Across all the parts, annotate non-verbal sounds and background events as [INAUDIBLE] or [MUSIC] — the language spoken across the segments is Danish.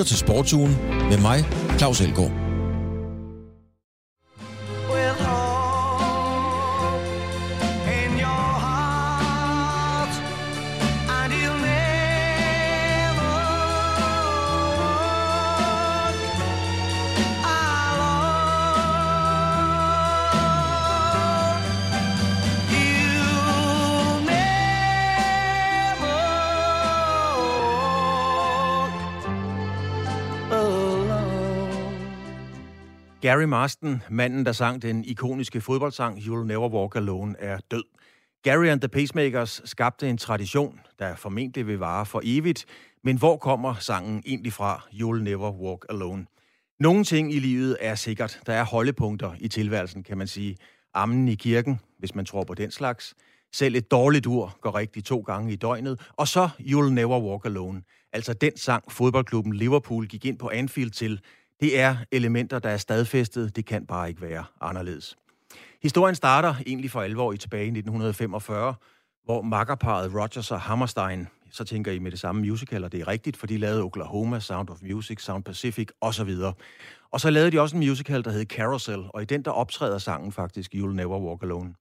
lytter til Sportsugen med mig, Claus Elgaard. Gary Marston, manden, der sang den ikoniske fodboldsang You'll Never Walk Alone, er død. Gary and the Pacemakers skabte en tradition, der formentlig vil vare for evigt, men hvor kommer sangen egentlig fra, You'll Never Walk Alone? Nogle ting i livet er sikkert. Der er holdepunkter i tilværelsen, kan man sige. Ammen i kirken, hvis man tror på den slags. Selv et dårligt ur går rigtigt to gange i døgnet. Og så You'll Never Walk Alone. Altså den sang, fodboldklubben Liverpool gik ind på Anfield til, det er elementer, der er stadfæstet. Det kan bare ikke være anderledes. Historien starter egentlig for alvor i tilbage i 1945, hvor makkerparet Rogers og Hammerstein, så tænker I med det samme musical, og det er rigtigt, for de lavede Oklahoma, Sound of Music, Sound Pacific osv. Og så lavede de også en musical, der hed Carousel, og i den der optræder sangen faktisk You'll Never Walk Alone.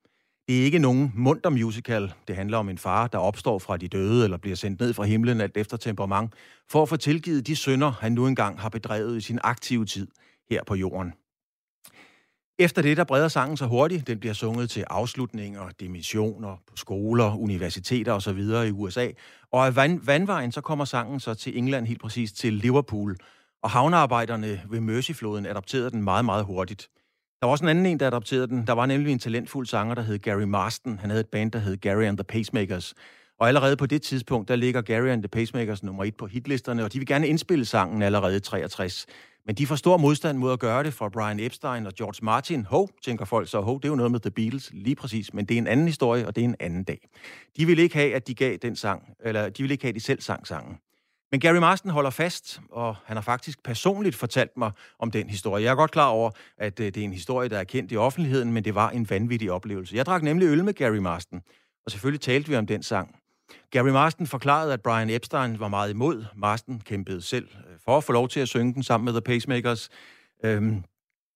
Det er ikke nogen munter musical. Det handler om en far, der opstår fra de døde eller bliver sendt ned fra himlen alt efter temperament, for at få tilgivet de synder, han nu engang har bedrevet i sin aktive tid her på jorden. Efter det, der breder sangen sig hurtigt. Den bliver sunget til afslutninger, dimensioner på skoler, universiteter osv. i USA. Og af vandvejen, så kommer sangen så til England, helt præcis til Liverpool. Og havnearbejderne ved Merseyfloden adopterede den meget, meget hurtigt. Der var også en anden en, der adopterede den. Der var nemlig en talentfuld sanger, der hed Gary Marston. Han havde et band, der hed Gary and the Pacemakers. Og allerede på det tidspunkt, der ligger Gary and the Pacemakers nummer et på hitlisterne, og de vil gerne indspille sangen allerede i 63. Men de får stor modstand mod at gøre det fra Brian Epstein og George Martin. Hov, tænker folk så, hov, det er jo noget med The Beatles, lige præcis. Men det er en anden historie, og det er en anden dag. De ville ikke have, at de gav den sang, eller de ville ikke have, at de selv sang sangen. Men Gary Marston holder fast, og han har faktisk personligt fortalt mig om den historie. Jeg er godt klar over, at øh, det er en historie, der er kendt i offentligheden, men det var en vanvittig oplevelse. Jeg drak nemlig øl med Gary Marston, og selvfølgelig talte vi om den sang. Gary Marston forklarede, at Brian Epstein var meget imod. Marston kæmpede selv øh, for at få lov til at synge den sammen med The Pacemakers. Øhm,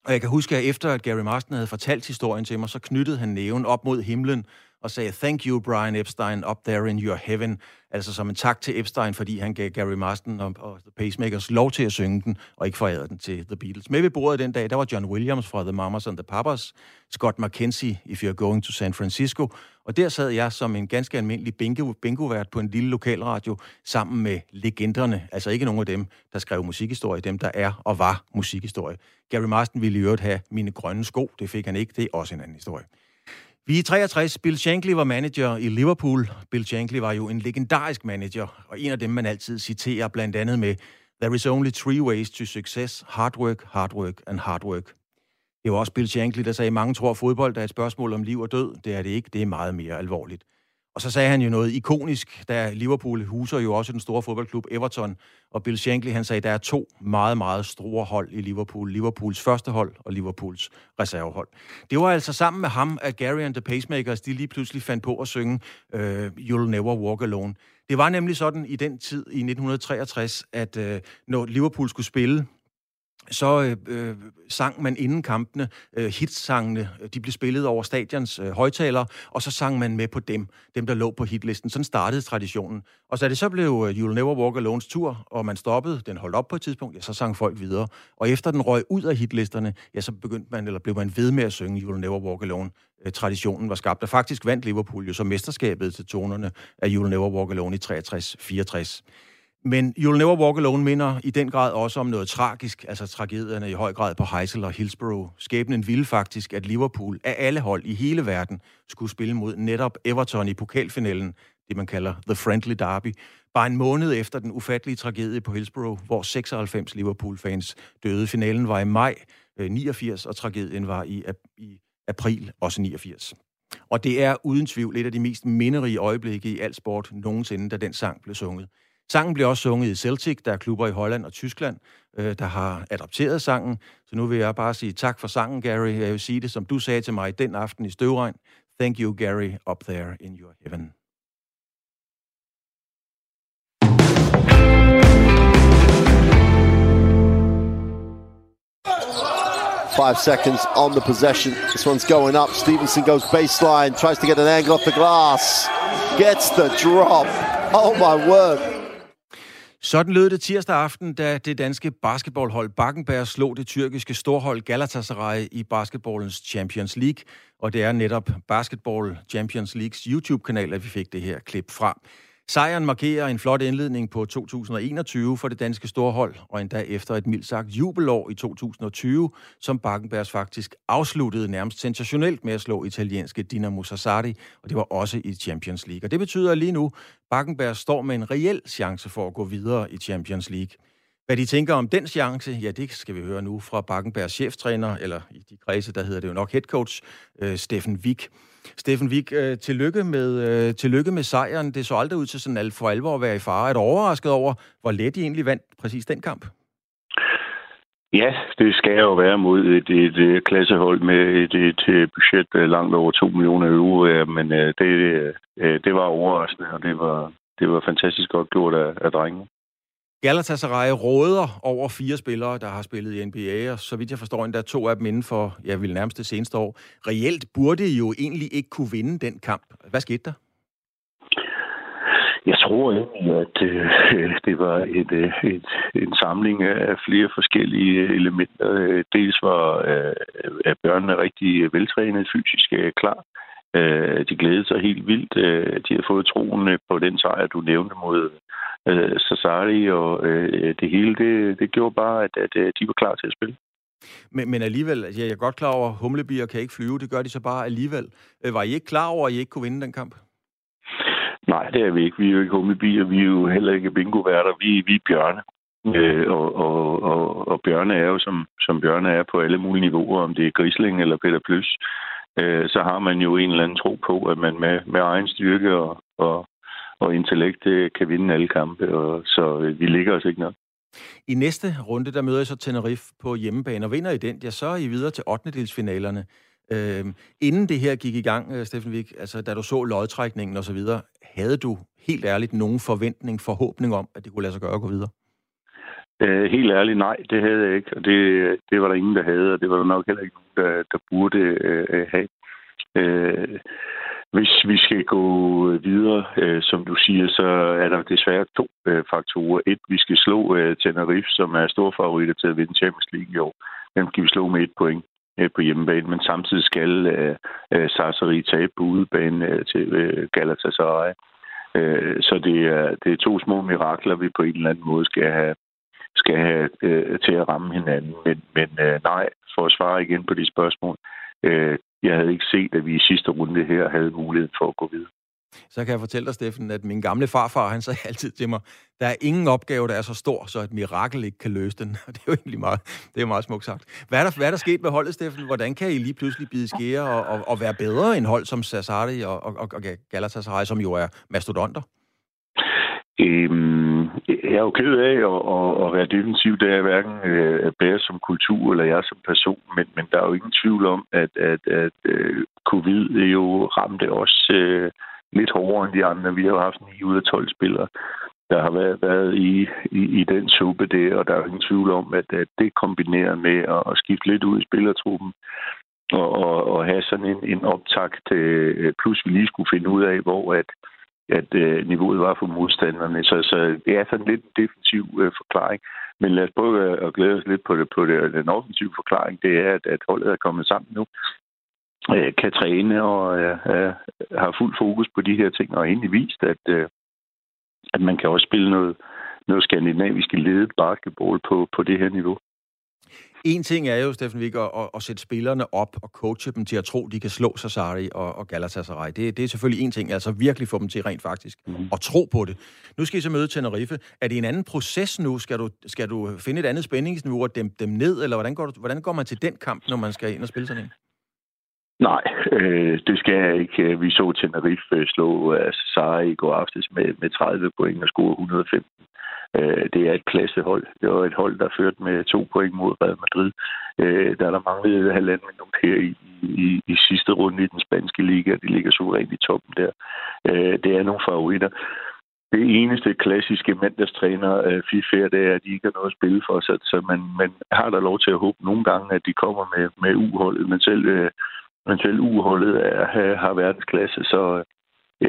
og jeg kan huske, at efter at Gary Marston havde fortalt historien til mig, så knyttede han næven op mod himlen og sagde, thank you, Brian Epstein, up there in your heaven. Altså som en tak til Epstein, fordi han gav Gary Marston og, og The Pacemakers lov til at synge den, og ikke forærede den til The Beatles. Med ved bordet den dag, der var John Williams fra The Mamas and the Papas, Scott McKenzie, If You're Going to San Francisco, og der sad jeg som en ganske almindelig bingo, bingo på en lille lokalradio, sammen med legenderne, altså ikke nogen af dem, der skrev musikhistorie, dem der er og var musikhistorie. Gary Marston ville i øvrigt have mine grønne sko, det fik han ikke, det er også en anden historie. Vi er 63. Bill Shankly var manager i Liverpool. Bill Shankly var jo en legendarisk manager, og en af dem, man altid citerer blandt andet med There is only three ways to success. Hard work, hard work and hard work. Det var også Bill Shankly, der sagde, at mange tror, at fodbold er et spørgsmål om liv og død. Det er det ikke. Det er meget mere alvorligt. Og så sagde han jo noget ikonisk, da Liverpool huser jo også den store fodboldklub Everton, og Bill Shankly, han sagde, at der er to meget, meget store hold i Liverpool. Liverpools første hold og Liverpools reservehold. Det var altså sammen med ham, at Gary and the Pacemakers, de lige pludselig fandt på at synge uh, You'll Never Walk Alone. Det var nemlig sådan i den tid, i 1963, at uh, når Liverpool skulle spille så øh, øh, sang man inden kampene øh, hitsangene. Øh, de blev spillet over stadions øh, højtalere, og så sang man med på dem, dem der lå på hitlisten. Sådan startede traditionen. Og så det så blev øh, You'll Never Walk Alone's tur, og man stoppede, den holdt op på et tidspunkt, ja, så sang folk videre. Og efter den røg ud af hitlisterne, ja, så begyndte man, eller blev man ved med at synge You'll Never Walk Alone. Øh, traditionen var skabt, og faktisk vandt Liverpool jo så mesterskabet til tonerne af You'll Never Walk Alone i 63-64. Men You'll Never Walk Alone minder i den grad også om noget tragisk, altså tragedierne i høj grad på Heysel og Hillsborough. Skæbnen ville faktisk, at Liverpool af alle hold i hele verden skulle spille mod netop Everton i pokalfinalen, det man kalder The Friendly Derby, bare en måned efter den ufattelige tragedie på Hillsborough, hvor 96 Liverpool-fans døde. Finalen var i maj øh, 89, og tragedien var i, i april også 89. Og det er uden tvivl et af de mest minderige øjeblikke i al sport nogensinde, da den sang blev sunget. Sangen bliver også sunget i Celtic. Der er klubber i Holland og Tyskland, øh, der har adopteret sangen. Så nu vil jeg bare sige tak for sangen, Gary. Jeg vil sige det, som du sagde til mig den aften i støvregn. Thank you, Gary, up there in your heaven. Five seconds on the possession. This one's going up. Stevenson goes baseline, tries to get an angle off the glass, gets the drop. Oh my word. Sådan lød det tirsdag aften, da det danske basketballhold Bakkenberg slog det tyrkiske storhold Galatasaray i basketballens Champions League. Og det er netop Basketball Champions Leagues YouTube-kanal, at vi fik det her klip fra. Sejren markerer en flot indledning på 2021 for det danske storhold, og endda efter et mildt sagt jubelår i 2020, som Bakkenbergs faktisk afsluttede nærmest sensationelt med at slå italienske Dinamo Sassari, og det var også i Champions League. Og det betyder at lige nu, Bakkenberg står med en reel chance for at gå videre i Champions League. Hvad de tænker om den chance, ja, det skal vi høre nu fra Bakkenbergs cheftræner, eller i de kredse, der hedder det jo nok headcoach, øh, Steffen Wick. Steffen Wik, øh, tillykke, med, øh, tillykke med sejren. Det så aldrig ud til sådan for alvor at være i fare. Er du overrasket over, hvor let I egentlig vandt præcis den kamp? Ja, det skal jo være mod et, et, et klassehold med et, et budget øh, langt over 2 millioner euro, men øh, det, øh, det var overraskende, og det var, det var fantastisk godt gjort af, af drengene. Galatasaray råder over fire spillere, der har spillet i NBA, og så vidt jeg forstår endda to af dem inden for, jeg vil nærmest det seneste år. Reelt burde I jo egentlig ikke kunne vinde den kamp. Hvad skete der? Jeg tror egentlig, at øh, [LAUGHS] det var et, øh, et, en samling af flere forskellige øh, elementer. Øh, dels var øh, at børnene rigtig veltrænet, fysisk øh, klar. Øh, de glædede sig helt vildt. Øh, de har fået troen på den sejr, du nævnte mod øh, Sassari, og øh, det hele, det, det gjorde bare, at, at, at de var klar til at spille. Men, men alligevel, ja, jeg er godt klar over, at humlebier kan ikke flyve, det gør de så bare alligevel. Øh, var I ikke klar over, at I ikke kunne vinde den kamp? Nej, det er vi ikke. Vi er jo ikke humlebier, vi er jo heller ikke bingo-værter, vi, vi er bjørne. Øh, og, og, og, og bjørne er jo, som, som bjørne er på alle mulige niveauer, om det er Grisling eller Peter Plys, øh, så har man jo en eller anden tro på, at man med, med egen styrke og, og, og intellekt det kan vinde alle kampe, og så øh, vi ligger os ikke nok. I næste runde, der møder I så Tenerife på hjemmebane, og vinder I den, ja, så er I videre til 8. delsfinalerne. Øh, inden det her gik i gang, øh, Steffen Wik, altså da du så lodtrækningen osv., havde du helt ærligt nogen forventning, forhåbning om, at det kunne lade sig gøre at gå videre? Øh, helt ærligt, nej, det havde jeg ikke, og det, det var der ingen, der havde, og det var der nok heller ikke nogen, der, der burde øh, have. Øh, hvis vi skal gå videre, øh, som du siger, så er der desværre to øh, faktorer. Et, vi skal slå øh, Tenerife, som er stor favorit til at vinde Champions League i år. Dem skal vi slå med et point øh, på hjemmebane, men samtidig skal øh, øh, Sassari tabe på udebane øh, til øh, Galatasaray. Øh, så det er, det er to små mirakler, vi på en eller anden måde skal have, skal have øh, til at ramme hinanden. Men, men øh, nej, for at svare igen på de spørgsmål, øh, jeg havde ikke set, at vi i sidste runde her havde mulighed for at gå videre. Så kan jeg fortælle dig, Steffen, at min gamle farfar, han sagde altid til mig, der er ingen opgave, der er så stor, så et mirakel ikke kan løse den. [LAUGHS] Og det er jo egentlig meget, det er meget smukt sagt. Hvad er, der, hvad er der sket med holdet, Steffen? Hvordan kan I lige pludselig bide skære og, og, og være bedre end hold som Sassari og, og, og Galatasaray, som jo er mastodonter? Øhm, jeg er jo ked af at, at, at være defensiv. Det er hverken øh, bedre som kultur eller jeg som person, men, men der er jo ingen tvivl om, at, at, at øh, covid jo ramte os øh, lidt hårdere end de andre. Vi har jo haft 9 ud af 12 spillere, der har været, været i, i, i den suppe der, og der er jo ingen tvivl om, at, at det kombineret med at, at skifte lidt ud i spillertruppen, og, og, og have sådan en, en optakt, øh, plus vi lige skulle finde ud af, hvor at at øh, niveauet var for modstanderne. Så, så det er sådan lidt en defensiv øh, forklaring. Men lad os prøve øh, at glæde os lidt på, det, på det. Øh, den offensive forklaring. Det er, at, at holdet er kommet sammen nu. Øh, kan træne og øh, øh, har fuld fokus på de her ting, og egentlig vist, at, øh, at man kan også spille noget, noget skandinavisk ledet basketball på, på det her niveau. En ting er jo, Steffen Wik, at, at, sætte spillerne op og coache dem til at tro, de kan slå Sassari og, og Galatasaray. Det, det er selvfølgelig en ting, altså virkelig få dem til rent faktisk mm. at tro på det. Nu skal I så møde Tenerife. Er det en anden proces nu? Skal du, skal du finde et andet spændingsniveau og dem, dem ned, eller hvordan går, du, hvordan går man til den kamp, når man skal ind og spille sådan en? Nej, øh, det skal jeg ikke. Vi så Tenerife slå uh, Sassari i går aftes med, med 30 point og score 115. Øh, det er et klassehold. Det var et hold, der førte med to point mod Real Madrid. Øh, der er der manglet halvanden minut her i, i, i sidste runde i den spanske liga. De ligger suverænt i toppen der. Øh, det er nogle favoritter. det eneste klassiske mandagstræner øh, FIFA, det er, at de ikke har noget at spille for, så, så man, man har da lov til at håbe nogle gange, at de kommer med, med uholdet, men selv, øh, men selv uholdet er, har verdensklasse, så øh,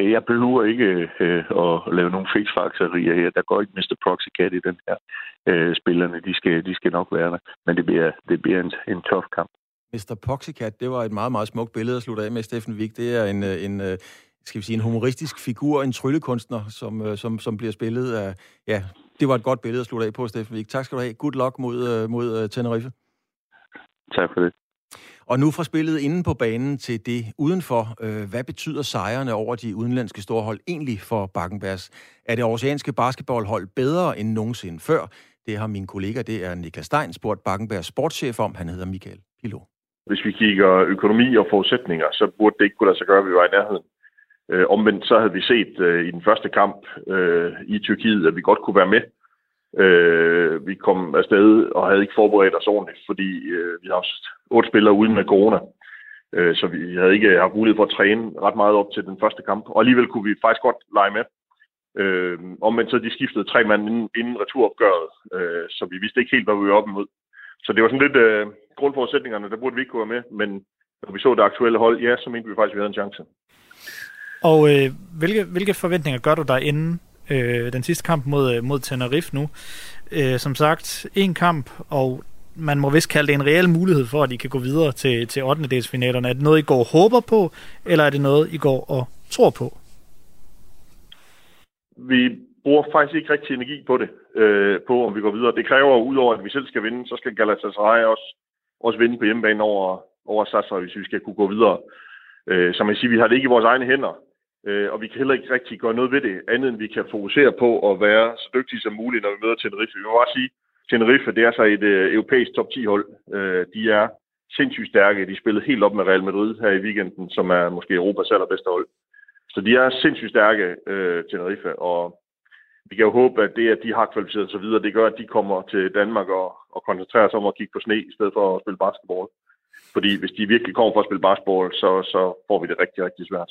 jeg behøver ikke øh, at lave nogle fiksfakserier her. Der går ikke Mr. Proxy Cat i den her. Øh, spillerne, de skal, de skal nok være der, men det bliver, det bliver en, en tof kamp. Mr. Poxycat, det var et meget, meget smukt billede at slutte af med, Steffen Wig. Det er en, øh, en, øh, skal vi sige, en humoristisk figur, en tryllekunstner, som, øh, som, som bliver spillet af... Ja, det var et godt billede at slutte af på, Steffen Wig. Tak skal du have. Good luck mod, mod Tenerife. Tak for det. Og nu fra spillet inden på banen til det udenfor. Øh, hvad betyder sejrene over de udenlandske storhold egentlig for Bakkenbergs? Er det oceanske basketballhold bedre end nogensinde før? Det har min kollega, det er Niklas Stein, spurgt Bakkenbergs sportschef om. Han hedder Michael Pilo. Hvis vi kigger økonomi og forudsætninger, så burde det ikke kunne lade sig gøre, at vi var i nærheden. Øh, omvendt så havde vi set øh, i den første kamp øh, i Tyrkiet, at vi godt kunne være med. Øh, vi kom afsted og havde ikke forberedt os ordentligt, fordi øh, vi har otte spillere uden med corona. Øh, så vi havde ikke haft mulighed for at træne ret meget op til den første kamp. Og alligevel kunne vi faktisk godt lege med. Øh, omvendt så de skiftede tre mand inden, inden returopgøret, øh, så vi vidste ikke helt, hvad vi var op imod. Så det var sådan lidt øh, grundforudsætningerne, der burde vi ikke kunne være med, men når vi så det aktuelle hold, ja, så mente vi faktisk, at vi havde en chance. Og øh, hvilke, hvilke forventninger gør du dig inden øh, den sidste kamp mod, øh, mod Tenerife nu? Øh, som sagt, en kamp, og man må vist kalde det en reel mulighed for, at I kan gå videre til, til 8. delsfinalerne. Er det noget, I går og håber på, eller er det noget, I går og tror på? Vi bruger faktisk ikke rigtig energi på det, øh, på om vi går videre. Det kræver, udover at vi selv skal vinde, så skal Galatasaray også, også vinde på hjemmebane over, over Sasser, hvis vi skal kunne gå videre. Øh, som jeg siger, vi har det ikke i vores egne hænder, øh, og vi kan heller ikke rigtig gøre noget ved det, andet end vi kan fokusere på at være så dygtige som muligt, når vi møder Tenerife. Vi må bare sige, Tenerife, det er så et øh, europæisk top 10-hold. Øh, de er sindssygt stærke. De spillede helt op med Real Madrid her i weekenden, som er måske Europas allerbedste hold. Så de er sindssygt stærke, øh, Tenerife, og vi kan jo håbe, at det, at de har kvalificeret sig videre, det gør, at de kommer til Danmark og, og koncentrerer sig om at kigge på sne, i stedet for at spille basketball. Fordi hvis de virkelig kommer for at spille basketball, så, så får vi det rigtig, rigtig svært.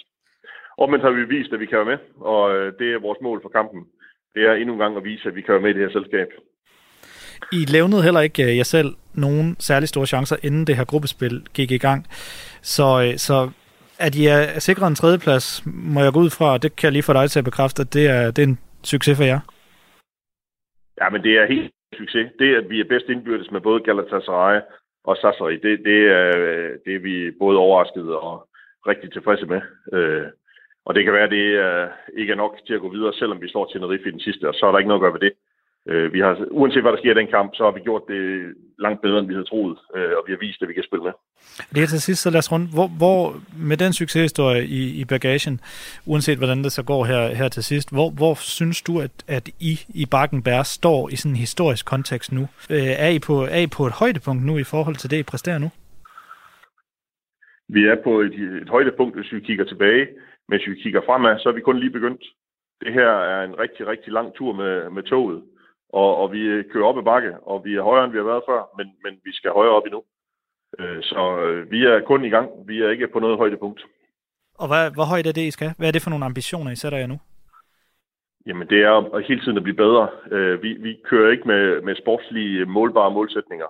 Omvendt har vi vist, at vi kan være med, og øh, det er vores mål for kampen. Det er endnu en gang at vise, at vi kan være med i det her selskab. I levnede heller ikke øh, jer selv nogen særlig store chancer, inden det her gruppespil gik i gang. Så, øh, så at I er sikret en tredjeplads, må jeg gå ud fra, og det kan jeg lige få dig til at bekræfte, at det er, det er en succes for jer. Ja, men det er helt succes. Det, at vi er bedst indbyrdes med både Galatasaray og Sassari, det, det, er, det er vi både overrasket og rigtig tilfredse med. Øh, og det kan være, at det ikke er nok til at gå videre, selvom vi slår Tenerife i den sidste, og så er der ikke noget at gøre ved det. Øh, vi har, uanset hvad der sker i den kamp, så har vi gjort det langt bedre, end vi havde troet, øh, og vi har vist, at vi kan spille med. Det er til sidst, så lad os rundt. Hvor, hvor med den succeshistorie i, i bagagen, uanset hvordan det så går her, her til sidst, hvor, hvor synes du, at, at I i Bakkenberg står i sådan en historisk kontekst nu? Øh, er, I på, er I på et højdepunkt nu i forhold til det, I præsterer nu? Vi er på et, et højdepunkt, hvis vi kigger tilbage. Men hvis vi kigger fremad, så er vi kun lige begyndt. Det her er en rigtig, rigtig lang tur med, med toget og, og vi kører op i bakke, og vi er højere, end vi har været før, men, men vi skal højere op endnu. Øh, så øh, vi er kun i gang. Vi er ikke på noget højdepunkt. Og hvad, hvor højt er det, I skal? Hvad er det for nogle ambitioner, I sætter jer nu? Jamen, det er at hele tiden at blive bedre. Øh, vi, vi kører ikke med, med sportslige målbare målsætninger.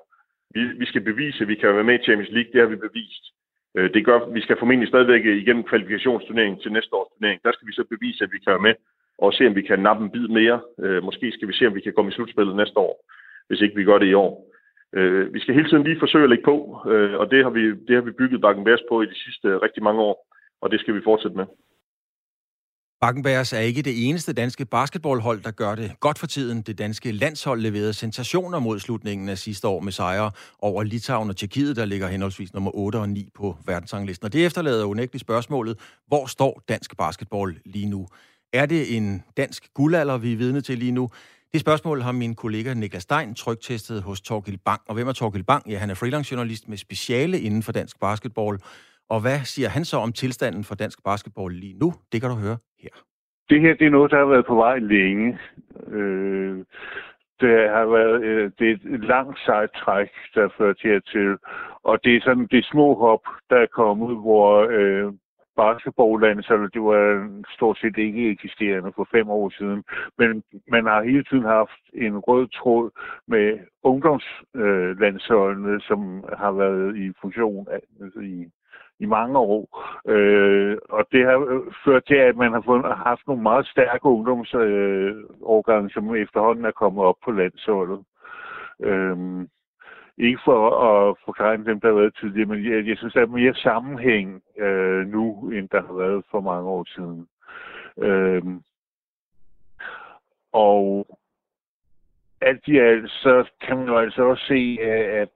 Vi, vi skal bevise, at vi kan være med i Champions League. Det har vi bevist. Øh, det gør, vi skal formentlig stadigvæk øh, igennem kvalifikationsturneringen til næste års turnering. Der skal vi så bevise, at vi kan være med og se, om vi kan nappe en bid mere. Øh, måske skal vi se, om vi kan komme i slutspillet næste år, hvis ikke vi gør det i år. Øh, vi skal hele tiden lige forsøge at lægge på, øh, og det har, vi, det har vi bygget Bakken Bærs på i de sidste øh, rigtig mange år, og det skal vi fortsætte med. Bakkenbergs er ikke det eneste danske basketballhold, der gør det godt for tiden. Det danske landshold leverede sensationer mod slutningen af sidste år med sejre over Litauen og Tjekkiet, der ligger henholdsvis nummer 8 og 9 på verdensranglisten. Og det efterlader unægteligt spørgsmålet, hvor står dansk basketball lige nu? Er det en dansk guldalder, vi er vidne til lige nu? Det spørgsmål har min kollega Niklas Stein trygtestet hos Torgild Bang. Og hvem er Torgild Bang? Ja, han er freelance-journalist med speciale inden for dansk basketball. Og hvad siger han så om tilstanden for dansk basketball lige nu? Det kan du høre her. Det her det er noget, der har været på vej længe. Øh, det har været øh, det er et langt sejt træk, der ført hertil. Og det er sådan det små hop, der er kommet, hvor øh, basketballland, så det var stort set ikke eksisterende for fem år siden. Men man har hele tiden haft en rød tråd med ungdomslandsholdene, øh, som har været i funktion altså i, i mange år. Øh, og det har øh, ført til, at man har fundet, haft nogle meget stærke ungdomsårgange, øh, som efterhånden er kommet op på landsholdet. Øh, ikke for at forklare dem, der har været tidligere, men jeg, jeg synes, der er mere sammenhæng øh, nu, end der har været for mange år siden. Øh, og alt i alt, så kan man jo altså også se, at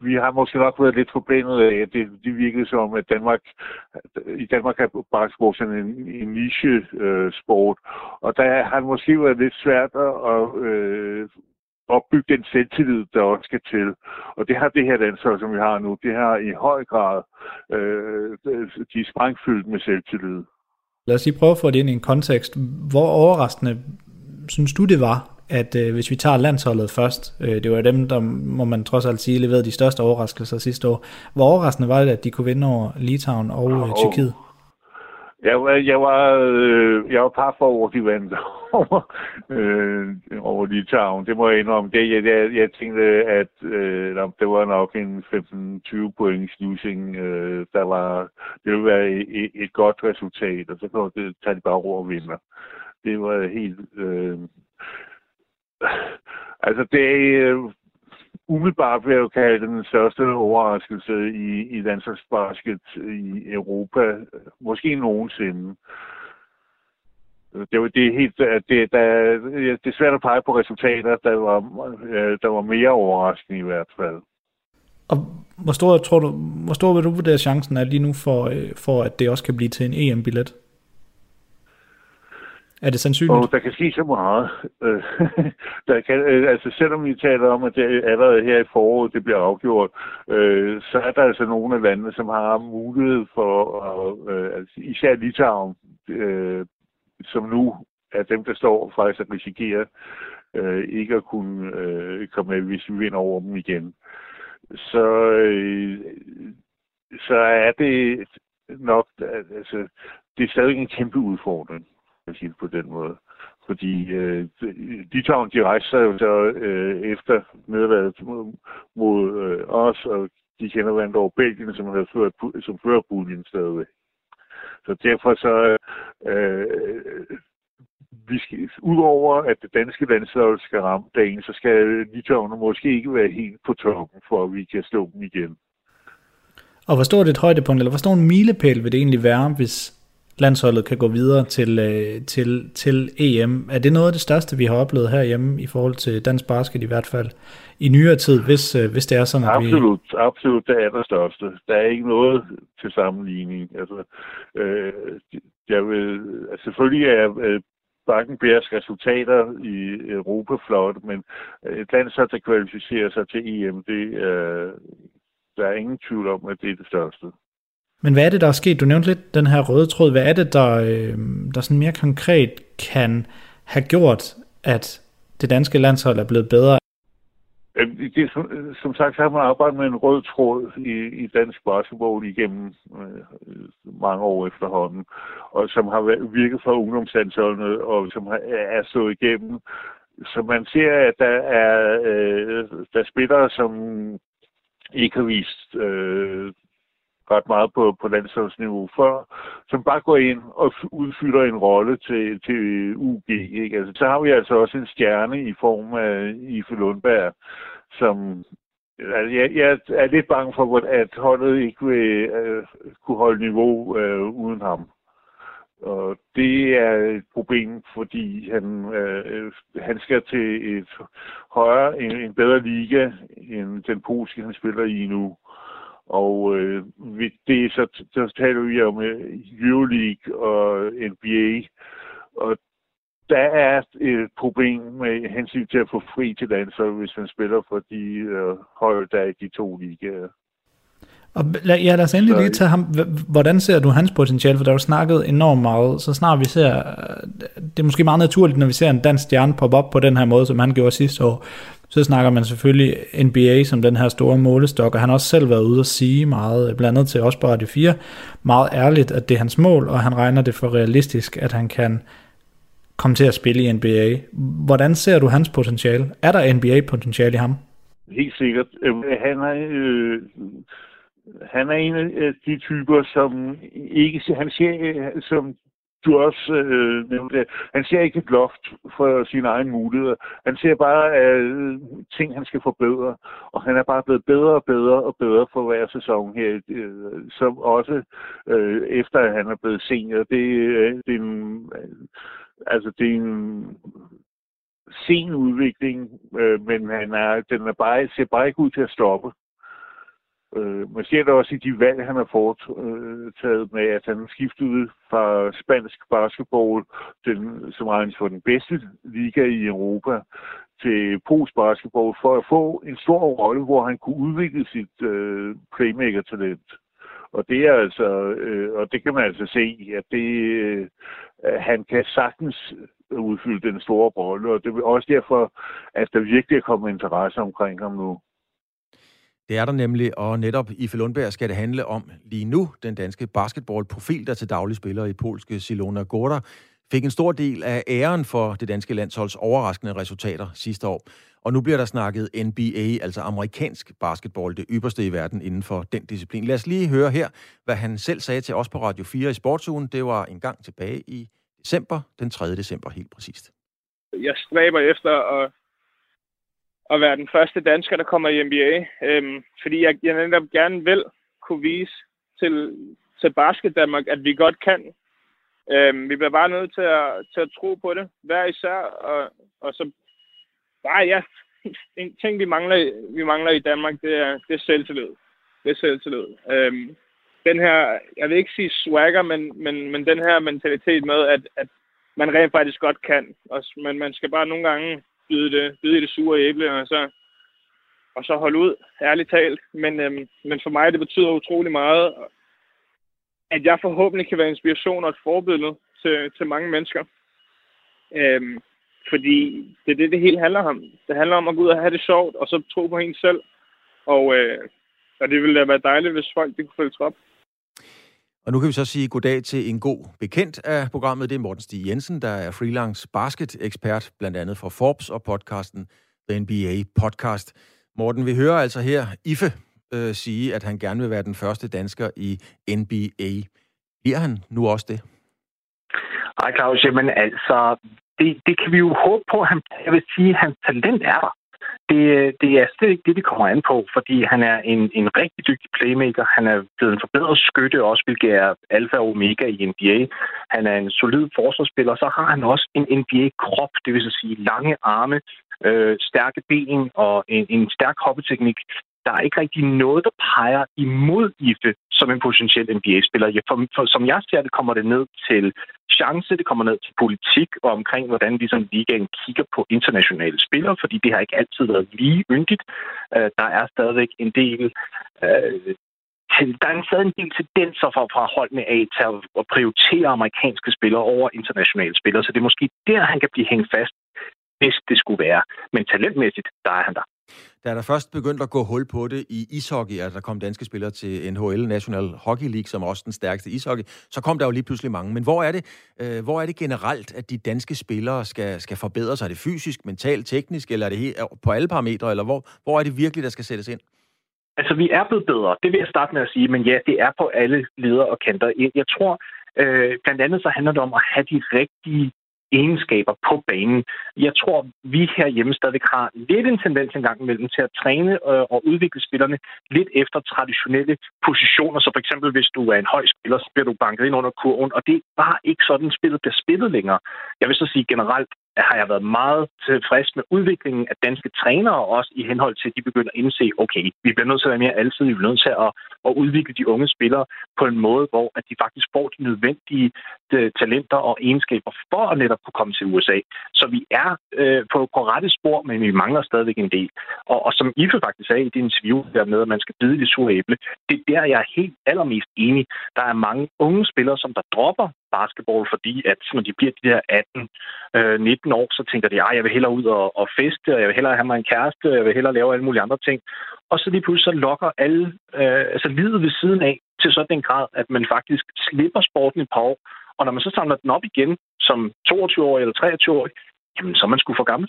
vi har måske nok været lidt forbindet af, at det, det virkede som, at Danmark, i Danmark er basketball sådan en, en niche-sport, øh, og der har det måske været lidt svært at øh, opbygge den selvtillid, der også skal til. Og det har det her landshold, som vi har nu, det har i høj grad, øh, de er sprængfyldt med selvtillid. Lad os lige prøve at få det ind i en kontekst. Hvor overraskende synes du, det var, at øh, hvis vi tager landsholdet først, øh, det var dem, der må man trods alt sige, leverede de største overraskelser sidste år. Hvor overraskende var det, at de kunne vinde over Litauen og øh, Tyrkiet? Jeg var, jeg var, øh, jeg var par for over, de vandt [LAUGHS] over, øh, over Litauen. Det må jeg indrømme. Det, jeg, jeg, jeg tænkte, at øh, det var nok en 15-20 point losing. Øh, der var, det ville være et, et godt resultat, og så kan det, tage de bare ro og vinder. Det var helt... Øh, altså, det, øh, umiddelbart vil jeg jo kalde den største overraskelse i, i landsholdsbasket i Europa, måske nogensinde. Det, var, det er helt, det, der, det er svært at pege på resultater, der var, øh, der var mere overraskende i hvert fald. Og hvor stor, tror du, hvor stor vil du vurdere chancen er lige nu for, øh, for, at det også kan blive til en EM-billet? Er det sandsynligt? Og der kan ske så meget. Øh, [LAUGHS] der kan, øh, altså selvom vi taler om, at det allerede her i foråret det bliver afgjort, øh, så er der altså nogle af landene, som har mulighed for, øh, altså især Litauen, øh, som nu er dem, der står faktisk at risikere øh, ikke at kunne øh, komme med, hvis vi vinder over dem igen. Så, øh, så er det nok, altså, det er stadig en kæmpe udfordring kan sige det på den måde. Fordi øh, Litauen, de rejste sig jo så øh, efter nederlaget mod, mod øh, os, og de kender vandt over Belgien, som havde ført, som fører puljen stadigvæk. Så derfor så, øh, vi skal, udover at det danske landshold skal ramme dagen, så skal Litauen måske ikke være helt på toppen, for at vi kan slå dem igen. Og hvor stort et højdepunkt, eller hvor stor en milepæl vil det egentlig være, hvis landsholdet kan gå videre til, øh, til, til EM. Er det noget af det største, vi har oplevet herhjemme i forhold til dansk basket i hvert fald i nyere tid, hvis, øh, hvis det er sådan, at absolut, vi... Absolut, det er det største. Der er ikke noget til sammenligning. Altså, øh, jeg vil, altså, selvfølgelig er øh, Bakkenbergs resultater i Europa flot, men et land så, der kvalificerer sig til EM, det, øh, der er ingen tvivl om, at det er det største. Men hvad er det, der er sket? Du nævnte lidt den her røde tråd. Hvad er det, der, øh, der sådan mere konkret kan have gjort, at det danske landshold er blevet bedre? Det, som, som sagt, så har man arbejdet med en rød tråd i, i dansk basketball igennem øh, mange år efterhånden, og som har virket for ungdomslandsholdene, og som har, er stået igennem. Så man ser, at der er, øh, der spillere, som ikke har vist øh, ret meget på, på landsholdsniveau før, som bare går ind og udfylder en rolle til, til UG. Ikke? Altså, så har vi altså også en stjerne i form af Ife Lundberg, som altså, jeg, jeg er lidt bange for, at holdet ikke vil uh, kunne holde niveau uh, uden ham. Og det er et problem, fordi han, øh, han skal til et højere, en, en bedre liga end den polske, han spiller i nu. Og øh, det er så, så taler vi om øh, Euroleague og NBA, og der er et problem med hensyn til at få fri til landshold, hvis man spiller for de øh, hold, der er i de to ligaer. Og lad, ja, lad os endelig lige tage ham. Hvordan ser du hans potentiale? For der er jo snakket enormt meget. Så snart vi ser, det er måske meget naturligt, når vi ser en dansk stjerne poppe op på den her måde, som han gjorde sidste år, så snakker man selvfølgelig NBA som den her store målestok, og han har også selv været ude og sige meget, blandt andet til os på Radio 4, meget ærligt, at det er hans mål, og han regner det for realistisk, at han kan komme til at spille i NBA. Hvordan ser du hans potentiale? Er der NBA-potentiale i ham? Helt sikkert. Han er, øh, han er en af de typer, som ikke han ser, som du også øh, nævnte, han ser ikke et loft for sine egne muligheder. Han ser bare øh, ting, han skal forbedre, og han er bare blevet bedre og bedre og bedre for hver sæson her, øh, som også øh, efter at han er blevet senior. Det, øh, det er en, øh, altså det er en sen udvikling, øh, men han er, den er bare, ser bare ikke ud til at stoppe. Øh, man ser det også i de valg, han har foretaget øh, med, at han skiftede fra spansk basketball, den, som regnes for den bedste liga i Europa, til polsk basketball, for at få en stor rolle, hvor han kunne udvikle sit øh, playmaker-talent. Og det er altså, øh, og det kan man altså se, at det, øh, han kan sagtens udfylde den store rolle, og det er også derfor, at der virkelig er kommet interesse omkring ham nu. Det er der nemlig, og netop i Lundberg skal det handle om lige nu den danske basketballprofil, der til daglig spiller i polske Silona Gorda, fik en stor del af æren for det danske landsholds overraskende resultater sidste år. Og nu bliver der snakket NBA, altså amerikansk basketball, det ypperste i verden inden for den disciplin. Lad os lige høre her, hvad han selv sagde til os på Radio 4 i Sportsugen. Det var en gang tilbage i december, den 3. december helt præcist. Jeg stræber efter at at være den første dansker, der kommer i NBA. Øhm, fordi jeg, jeg netop gerne vil kunne vise til, til Basket Danmark, at vi godt kan. Øhm, vi bliver bare nødt til at, til at tro på det, hver især. Og, og så bare, ja, [LAUGHS] en ting, vi mangler, vi mangler i Danmark, det er, det er selvtillid. Det er selvtillid. Øhm, den her, jeg vil ikke sige swagger, men, men, men den her mentalitet med, at, at man rent faktisk godt kan. Og, men man skal bare nogle gange bide, det, byde det sure æble, og så, og så holde ud, ærligt talt. Men, øhm, men for mig, det betyder utrolig meget, at jeg forhåbentlig kan være inspiration og et forbillede til, til mange mennesker. Øhm, fordi det er det, det hele handler om. Det handler om at gå ud og have det sjovt, og så tro på en selv. Og, øh, og det ville da være dejligt, hvis folk det kunne følge trop. Og nu kan vi så sige goddag til en god bekendt af programmet. Det er Morten Stig Jensen, der er freelance basket-ekspert, blandt andet for Forbes og podcasten The NBA Podcast. Morten, vi hører altså her Ife øh, sige, at han gerne vil være den første dansker i NBA. Bliver han nu også det? Ej, Claus, jamen altså, det, det kan vi jo håbe på. Han, jeg vil sige, at hans talent er der det, det er slet ikke det, det kommer an på, fordi han er en, en rigtig dygtig playmaker. Han er blevet en forbedret skytte også, hvilket er alfa og omega i NBA. Han er en solid forsvarsspiller, så har han også en NBA-krop, det vil sige lange arme, øh, stærke ben og en, en stærk hoppeteknik der er ikke rigtig noget, der peger imod Ife som en potentiel NBA-spiller. Jeg, for, for, som jeg ser det, kommer det ned til chance, det kommer ned til politik og omkring, hvordan ligesom ligaen kigger på internationale spillere, fordi det har ikke altid været lige yndigt. Øh, der er stadigvæk en del øh, til, der er stadig en del tendenser fra, fra holdene af til at prioritere amerikanske spillere over internationale spillere, så det er måske der, han kan blive hængt fast, hvis det skulle være. Men talentmæssigt, der er han der. Da der først begyndte at gå hul på det i ishockey, at der kom danske spillere til NHL, National Hockey League, som er også den stærkeste ishockey, så kom der jo lige pludselig mange. Men hvor er det, øh, hvor er det generelt, at de danske spillere skal, skal forbedre sig? Er det fysisk, mentalt, teknisk, eller er det helt, på alle parametre, eller hvor, hvor er det virkelig, der skal sættes ind? Altså, vi er blevet bedre. Det vil jeg starte med at sige, men ja, det er på alle leder og kanter. Jeg tror, øh, blandt andet så handler det om at have de rigtige egenskaber på banen. Jeg tror, vi herhjemme stadig har lidt en tendens engang imellem til at træne øh, og udvikle spillerne lidt efter traditionelle positioner. Så for eksempel, hvis du er en høj spiller, så bliver du banket ind under kurven, og det er bare ikke sådan, spillet bliver spillet længere. Jeg vil så sige generelt, har jeg været meget tilfreds med udviklingen af danske trænere, også i henhold til, at de begynder at indse, okay, vi bliver nødt til at være mere altid, vi bliver nødt til at, at udvikle de unge spillere på en måde, hvor at de faktisk får de nødvendige de, talenter og egenskaber for at netop kunne komme til USA. Så vi er øh, på, på rette spor, men vi mangler stadigvæk en del. Og, og som Ife faktisk sagde i det interview der med, at man skal bide det sure æble, det er der, jeg er helt allermest enig. Der er mange unge spillere, som der dropper basketball, fordi at når de bliver de der 18-19 øh, år, så tænker de, at jeg vil hellere ud og, og feste, og jeg vil hellere have mig en kæreste, og jeg vil hellere lave alle mulige andre ting. Og så lige pludselig så lokker alle, øh, altså livet ved siden af, til sådan en grad, at man faktisk slipper sporten et par år, og når man så samler den op igen som 22-årig eller 23-årig, jamen så er man sgu for gammel.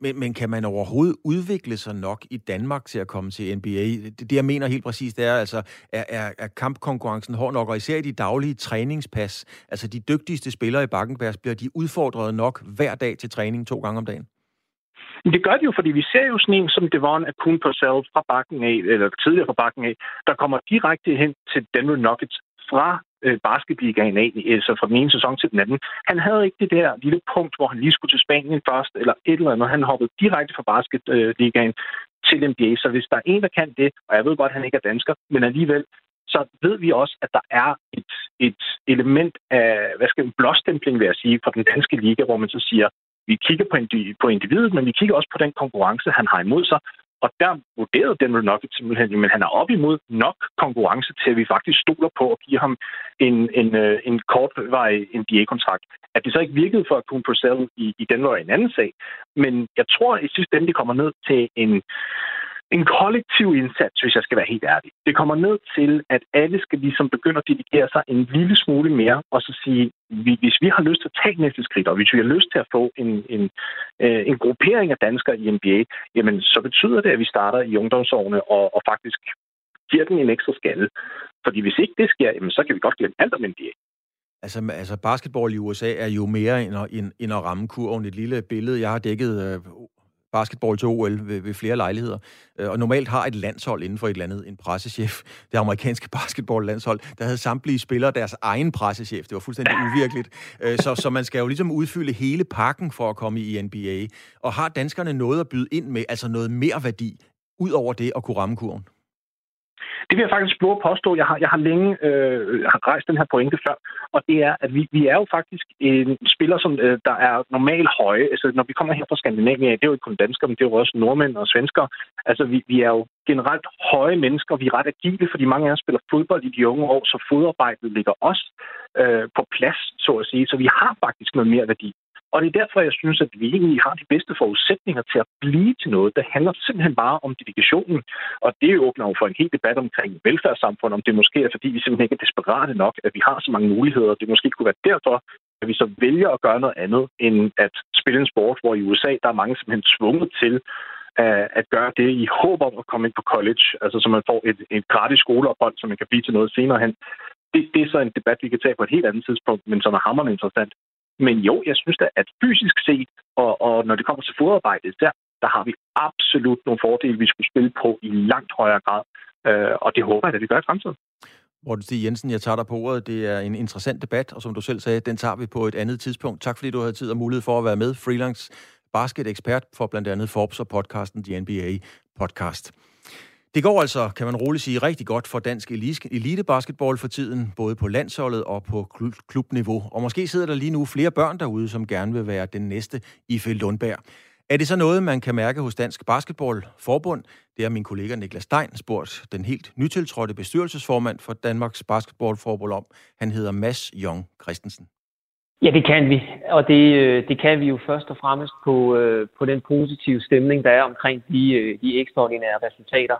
Men, men kan man overhovedet udvikle sig nok i Danmark til at komme til NBA? Det, det jeg mener helt præcis, det er altså, er, er, er kampkonkurrencen hård nok, og især i de daglige træningspas, altså de dygtigste spillere i Bakkenbergs, bliver de udfordret nok hver dag til træning to gange om dagen? Det gør de jo, fordi vi ser jo sådan en som Devon Akun Purcell fra bakken af, eller tidligere fra bakken af, der kommer direkte hen til Denver Nuggets fra øh, basketligaen af, øh, så fra den ene sæson til den anden. Han havde ikke det der lille punkt, hvor han lige skulle til Spanien først, eller et eller andet. Han hoppede direkte fra basketligaen til NBA. Så hvis der er en, der kan det, og jeg ved godt, at han ikke er dansker, men alligevel, så ved vi også, at der er et, et element af, hvad skal en blåstempling, vil jeg sige, fra den danske liga, hvor man så siger, vi kigger på, på individet, men vi kigger også på den konkurrence, han har imod sig, og der vurderede Denver Nuggets simpelthen, men han er op imod nok konkurrence til, at vi faktisk stoler på at give ham en, en, øh, en kortvej NBA-kontrakt. At det så ikke virkede for Kuhn Purcell i, i Denver er en anden sag. Men jeg tror i sidste ende, det kommer ned til en, en kollektiv indsats, hvis jeg skal være helt ærlig. Det kommer ned til, at alle skal ligesom begynde at dedikere sig en lille smule mere, og så sige, hvis vi har lyst til at tage næste skridt, og hvis vi har lyst til at få en, en, øh, en gruppering af danskere i NBA, jamen så betyder det, at vi starter i ungdomsårene og, og faktisk giver den en ekstra skalle. Fordi hvis ikke det sker, jamen, så kan vi godt glemme alt om NBA. Altså, altså basketball i USA er jo mere end at, end, end at ramme kurven. Et lille billede, jeg har dækket øh, basketball til OL ved, ved flere lejligheder. Øh, og normalt har et landshold inden for et eller andet en pressechef. [LAUGHS] Det amerikanske [LAUGHS] basketballlandshold, der havde samtlige spillere deres egen pressechef. Det var fuldstændig uvirkeligt. Øh, så, så man skal jo ligesom udfylde hele pakken for at komme i NBA. Og har danskerne noget at byde ind med, altså noget mere værdi, ud over det at kunne ramme kurven? Det vil jeg faktisk prøve at påstå. Jeg har, jeg har længe øh, har rejst den her pointe før, og det er, at vi, vi er jo faktisk en spiller, som øh, der er normalt høje. Altså, når vi kommer her fra Skandinavien, det er jo ikke kun danskere, men det er jo også nordmænd og svenskere. Altså, vi, vi er jo generelt høje mennesker. Vi er ret agile, fordi mange af os spiller fodbold i de unge år, så fodarbejdet ligger også øh, på plads, så at sige. Så vi har faktisk noget mere værdi. Og det er derfor, jeg synes, at vi egentlig har de bedste forudsætninger til at blive til noget. Det handler simpelthen bare om dedikationen. Og det åbner jo for en helt debat omkring velfærdssamfund, om det måske er, fordi vi simpelthen ikke er desperate nok, at vi har så mange muligheder. Det måske kunne være derfor, at vi så vælger at gøre noget andet, end at spille en sport, hvor i USA, der er mange simpelthen tvunget til at gøre det i håb om at komme ind på college, altså så man får et, et gratis skoleophold, som man kan blive til noget senere hen. Det, det er så en debat, vi kan tage på et helt andet tidspunkt, men som er hammerende interessant. Men jo, jeg synes da, at fysisk set, og, og når det kommer til fodarbejdet, der, der har vi absolut nogle fordele, vi skulle spille på i langt højere grad. Øh, og det håber jeg, at vi gør i fremtiden. Morten Stig Jensen, jeg tager dig på ordet. Det er en interessant debat, og som du selv sagde, den tager vi på et andet tidspunkt. Tak fordi du havde tid og mulighed for at være med. Freelance basket-ekspert for blandt andet Forbes og podcasten The NBA Podcast. Det går altså, kan man roligt sige, rigtig godt for dansk elitebasketball for tiden, både på landsholdet og på klubniveau. Og måske sidder der lige nu flere børn derude, som gerne vil være den næste Ife Lundberg. Er det så noget, man kan mærke hos Dansk Basketballforbund? Det har min kollega Niklas Stein spurgt den helt nytiltrådte bestyrelsesformand for Danmarks Basketballforbund om. Han hedder Mads Jong Christensen. Ja, det kan vi. Og det, øh, det kan vi jo først og fremmest på, øh, på den positive stemning, der er omkring de, øh, de ekstraordinære resultater,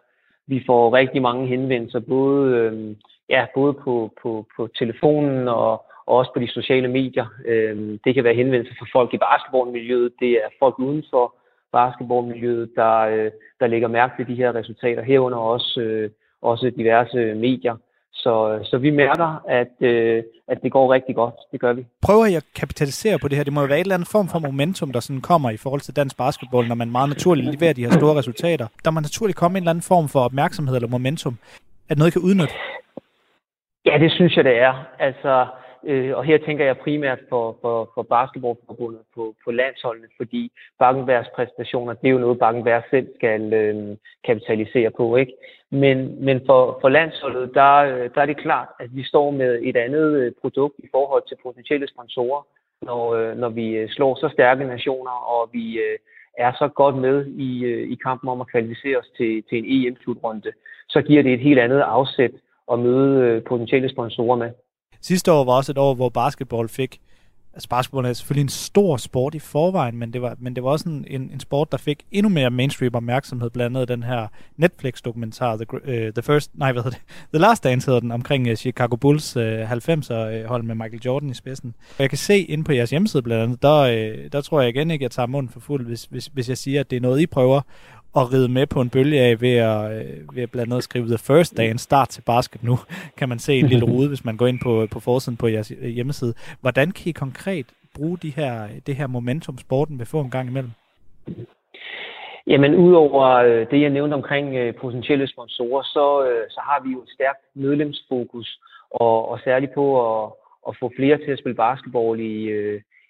vi får rigtig mange henvendelser, både, øh, ja, både på, på, på telefonen og, og også på de sociale medier. Øh, det kan være henvendelser fra folk i basketballmiljøet, det er folk uden for basketballmiljøet, der, øh, der lægger mærke til de her resultater, herunder også, øh, også diverse medier. Så, så vi mærker, at, øh, at det går rigtig godt. Det gør vi. Prøver I at kapitalisere på det her? Det må jo være et eller andet form for momentum, der sådan kommer i forhold til dansk basketball, når man meget naturligt leverer de her store resultater. Der må naturligt komme en eller anden form for opmærksomhed eller momentum, at noget kan udnytte. Ja, det synes jeg, det er. Altså, øh, og her tænker jeg primært for, for, for basketballforbundet på, på landsholdene, fordi Bakkenbergs præstationer, det er jo noget, Bakkenberg selv skal øh, kapitalisere på. ikke. Men, men for, for landsholdet, der, øh, der er det klart, at vi står med et andet øh, produkt i forhold til potentielle sponsorer, når, øh, når vi slår så stærke nationer, og vi øh, er så godt med i, øh, i kampen om at kvalificere os til, til en EM-slutrunde, så giver det et helt andet afsæt at møde øh, potentielle sponsorer med. Sidste år var også et år, hvor basketball fik altså basketball er selvfølgelig en stor sport i forvejen, men det var, men det var også en, en, en sport, der fik endnu mere mainstream opmærksomhed, blandt andet den her Netflix-dokumentar, The, uh, The First, nej, hvad hedder det? [LAUGHS] The Last Dance hedder den, omkring uh, Chicago Bulls øh, uh, 90'er-hold med Michael Jordan i spidsen. Og jeg kan se inde på jeres hjemmeside blandt andet, der, uh, der tror jeg igen ikke, jeg tager munden for fuld, hvis, hvis, hvis jeg siger, at det er noget, I prøver at ride med på en bølge af ved at, øh, ved at blandt andet skrive The First Day, en start til basket nu, kan man se en lille [LAUGHS] rude, hvis man går ind på, på forsiden på jeres øh, hjemmeside. Hvordan kan I konkret bruge de her, det her momentum, sporten vil få en gang imellem? Jamen, udover øh, det, jeg nævnte omkring potentielle sponsorer, så, så har vi jo et stærkt medlemsfokus, og, og særligt på at, at få flere til at spille basketball i,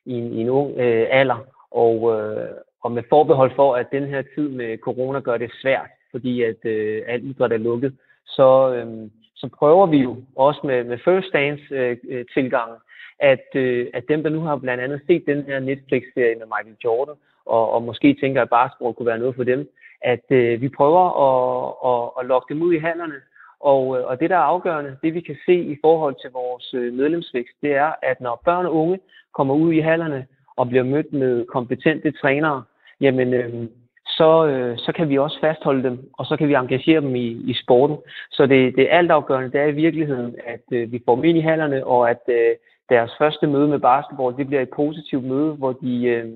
i, en, i en ung øh, alder. Og, øh, og med forbehold for, at den her tid med corona gør det svært, fordi at øh, alt idræt er lukket, så, øh, så prøver vi jo også med, med First Dance øh, øh, tilgang, at, øh, at dem, der nu har blandt andet set den her Netflix-serie med Michael Jordan, og, og måske tænker, at basketball kunne være noget for dem, at øh, vi prøver at, at, at lokke dem ud i handlerne. Og, øh, og det, der er afgørende, det vi kan se i forhold til vores øh, medlemsvækst, det er, at når børn og unge kommer ud i hallerne, og bliver mødt med kompetente trænere, jamen øh, så, øh, så kan vi også fastholde dem, og så kan vi engagere dem i, i sporten. Så det, det altafgørende, det er i virkeligheden, at øh, vi får dem ind i hallerne, og at øh, deres første møde med basketball, det bliver et positivt møde, hvor de, øh,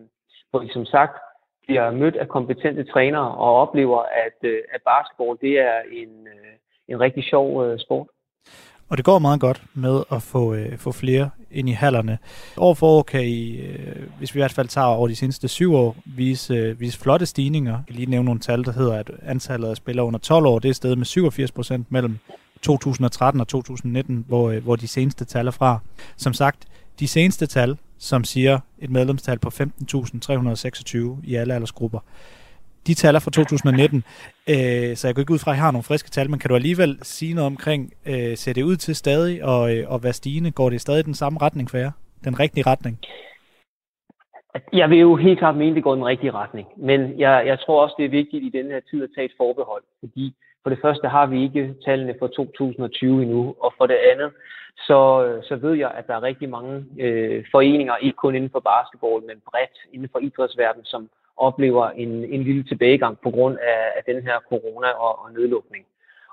hvor de som sagt bliver mødt af kompetente trænere og oplever, at, øh, at basketball det er en, øh, en rigtig sjov øh, sport. Og det går meget godt med at få, øh, få flere ind i hallerne. År for år kan I, øh, hvis vi i hvert fald tager over de seneste syv år, vise, øh, vise flotte stigninger. Jeg kan lige nævne nogle tal, der hedder, at antallet af spillere under 12 år, det er steget med 87 procent mellem 2013 og 2019, hvor, øh, hvor de seneste tal er fra. Som sagt, de seneste tal, som siger et medlemstal på 15.326 i alle aldersgrupper, de tal er fra 2019, øh, så jeg går ikke ud fra, at jeg har nogle friske tal, men kan du alligevel sige noget omkring, øh, ser det ud til stadig og, øh, og hvad stigende? Går det stadig den samme retning for jer? Den rigtige retning? Jeg vil jo helt klart mene, at det går i den rigtige retning. Men jeg, jeg tror også, det er vigtigt i denne her tid at tage et forbehold. Fordi for det første har vi ikke tallene for 2020 endnu, og for det andet, så, så ved jeg, at der er rigtig mange øh, foreninger, ikke kun inden for basketball, men bredt inden for idrætsverdenen, som oplever en, en lille tilbagegang på grund af, af den her corona og, og nedlukning.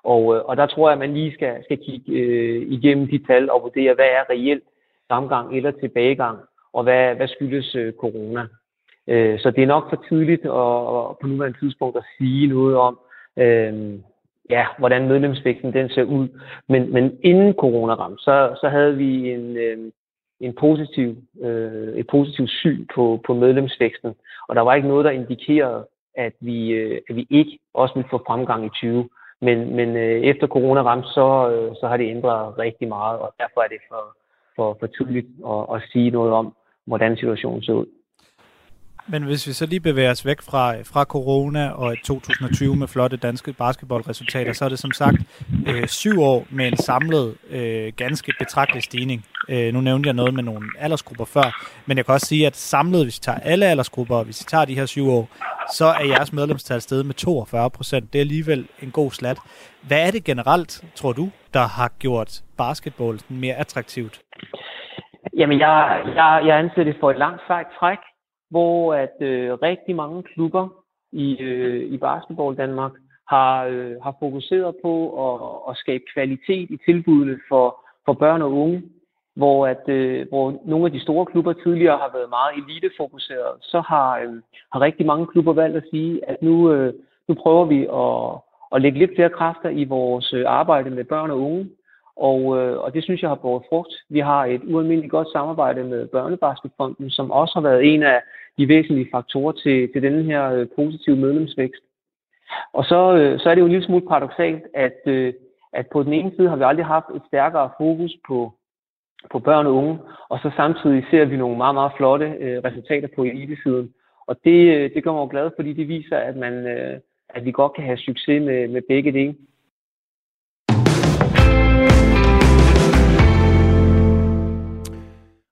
Og, øh, og der tror jeg, at man lige skal, skal kigge øh, igennem de tal og vurdere, hvad er reelt fremgang eller tilbagegang, og hvad, hvad skyldes øh, corona. Øh, så det er nok for tidligt at, at på nuværende tidspunkt at sige noget om, øh, ja, hvordan medlemsvæksten den ser ud. Men, men inden corona ramte, så, så havde vi en, øh, en positiv, øh, et positivt syn på, på medlemsvæksten. Og der var ikke noget, der indikerede, at vi, øh, at vi ikke også ville få fremgang i 20. Men, men øh, efter corona ramte, så, øh, så har det ændret rigtig meget, og derfor er det for, for, for tidligt at, at sige noget om, hvordan situationen ser ud. Men hvis vi så lige bevæger os væk fra, fra corona og 2020 med flotte danske basketballresultater, så er det som sagt øh, syv år med en samlet øh, ganske betragtelig stigning. Øh, nu nævnte jeg noget med nogle aldersgrupper før, men jeg kan også sige, at samlet, hvis vi tager alle aldersgrupper, og hvis vi tager de her syv år, så er jeres medlemstal steget med 42 procent. Det er alligevel en god slat. Hvad er det generelt, tror du, der har gjort basketball mere attraktivt? Jamen, jeg, jeg, jeg anser det for et langt sejt træk hvor at øh, rigtig mange klubber i, øh, i basketball Danmark har, øh, har fokuseret på at, at skabe kvalitet i tilbudene for, for børn og unge, hvor, at, øh, hvor nogle af de store klubber tidligere har været meget elitefokuseret, så har, øh, har rigtig mange klubber valgt at sige, at nu, øh, nu prøver vi at, at lægge lidt flere kræfter i vores øh, arbejde med børn og unge, og, øh, og det synes jeg har båret frugt. Vi har et ualmindeligt godt samarbejde med Børnebasketfonden, som også har været en af de væsentlige faktorer til, til denne her øh, positive medlemsvækst. Og så, øh, så er det jo en lille smule paradoxalt, at, øh, at på den ene side har vi aldrig haft et stærkere fokus på, på børn og unge, og så samtidig ser vi nogle meget, meget flotte øh, resultater på elitesiden. Og det, øh, det gør mig glad, fordi det viser, at, man, øh, at vi godt kan have succes med, med begge dele.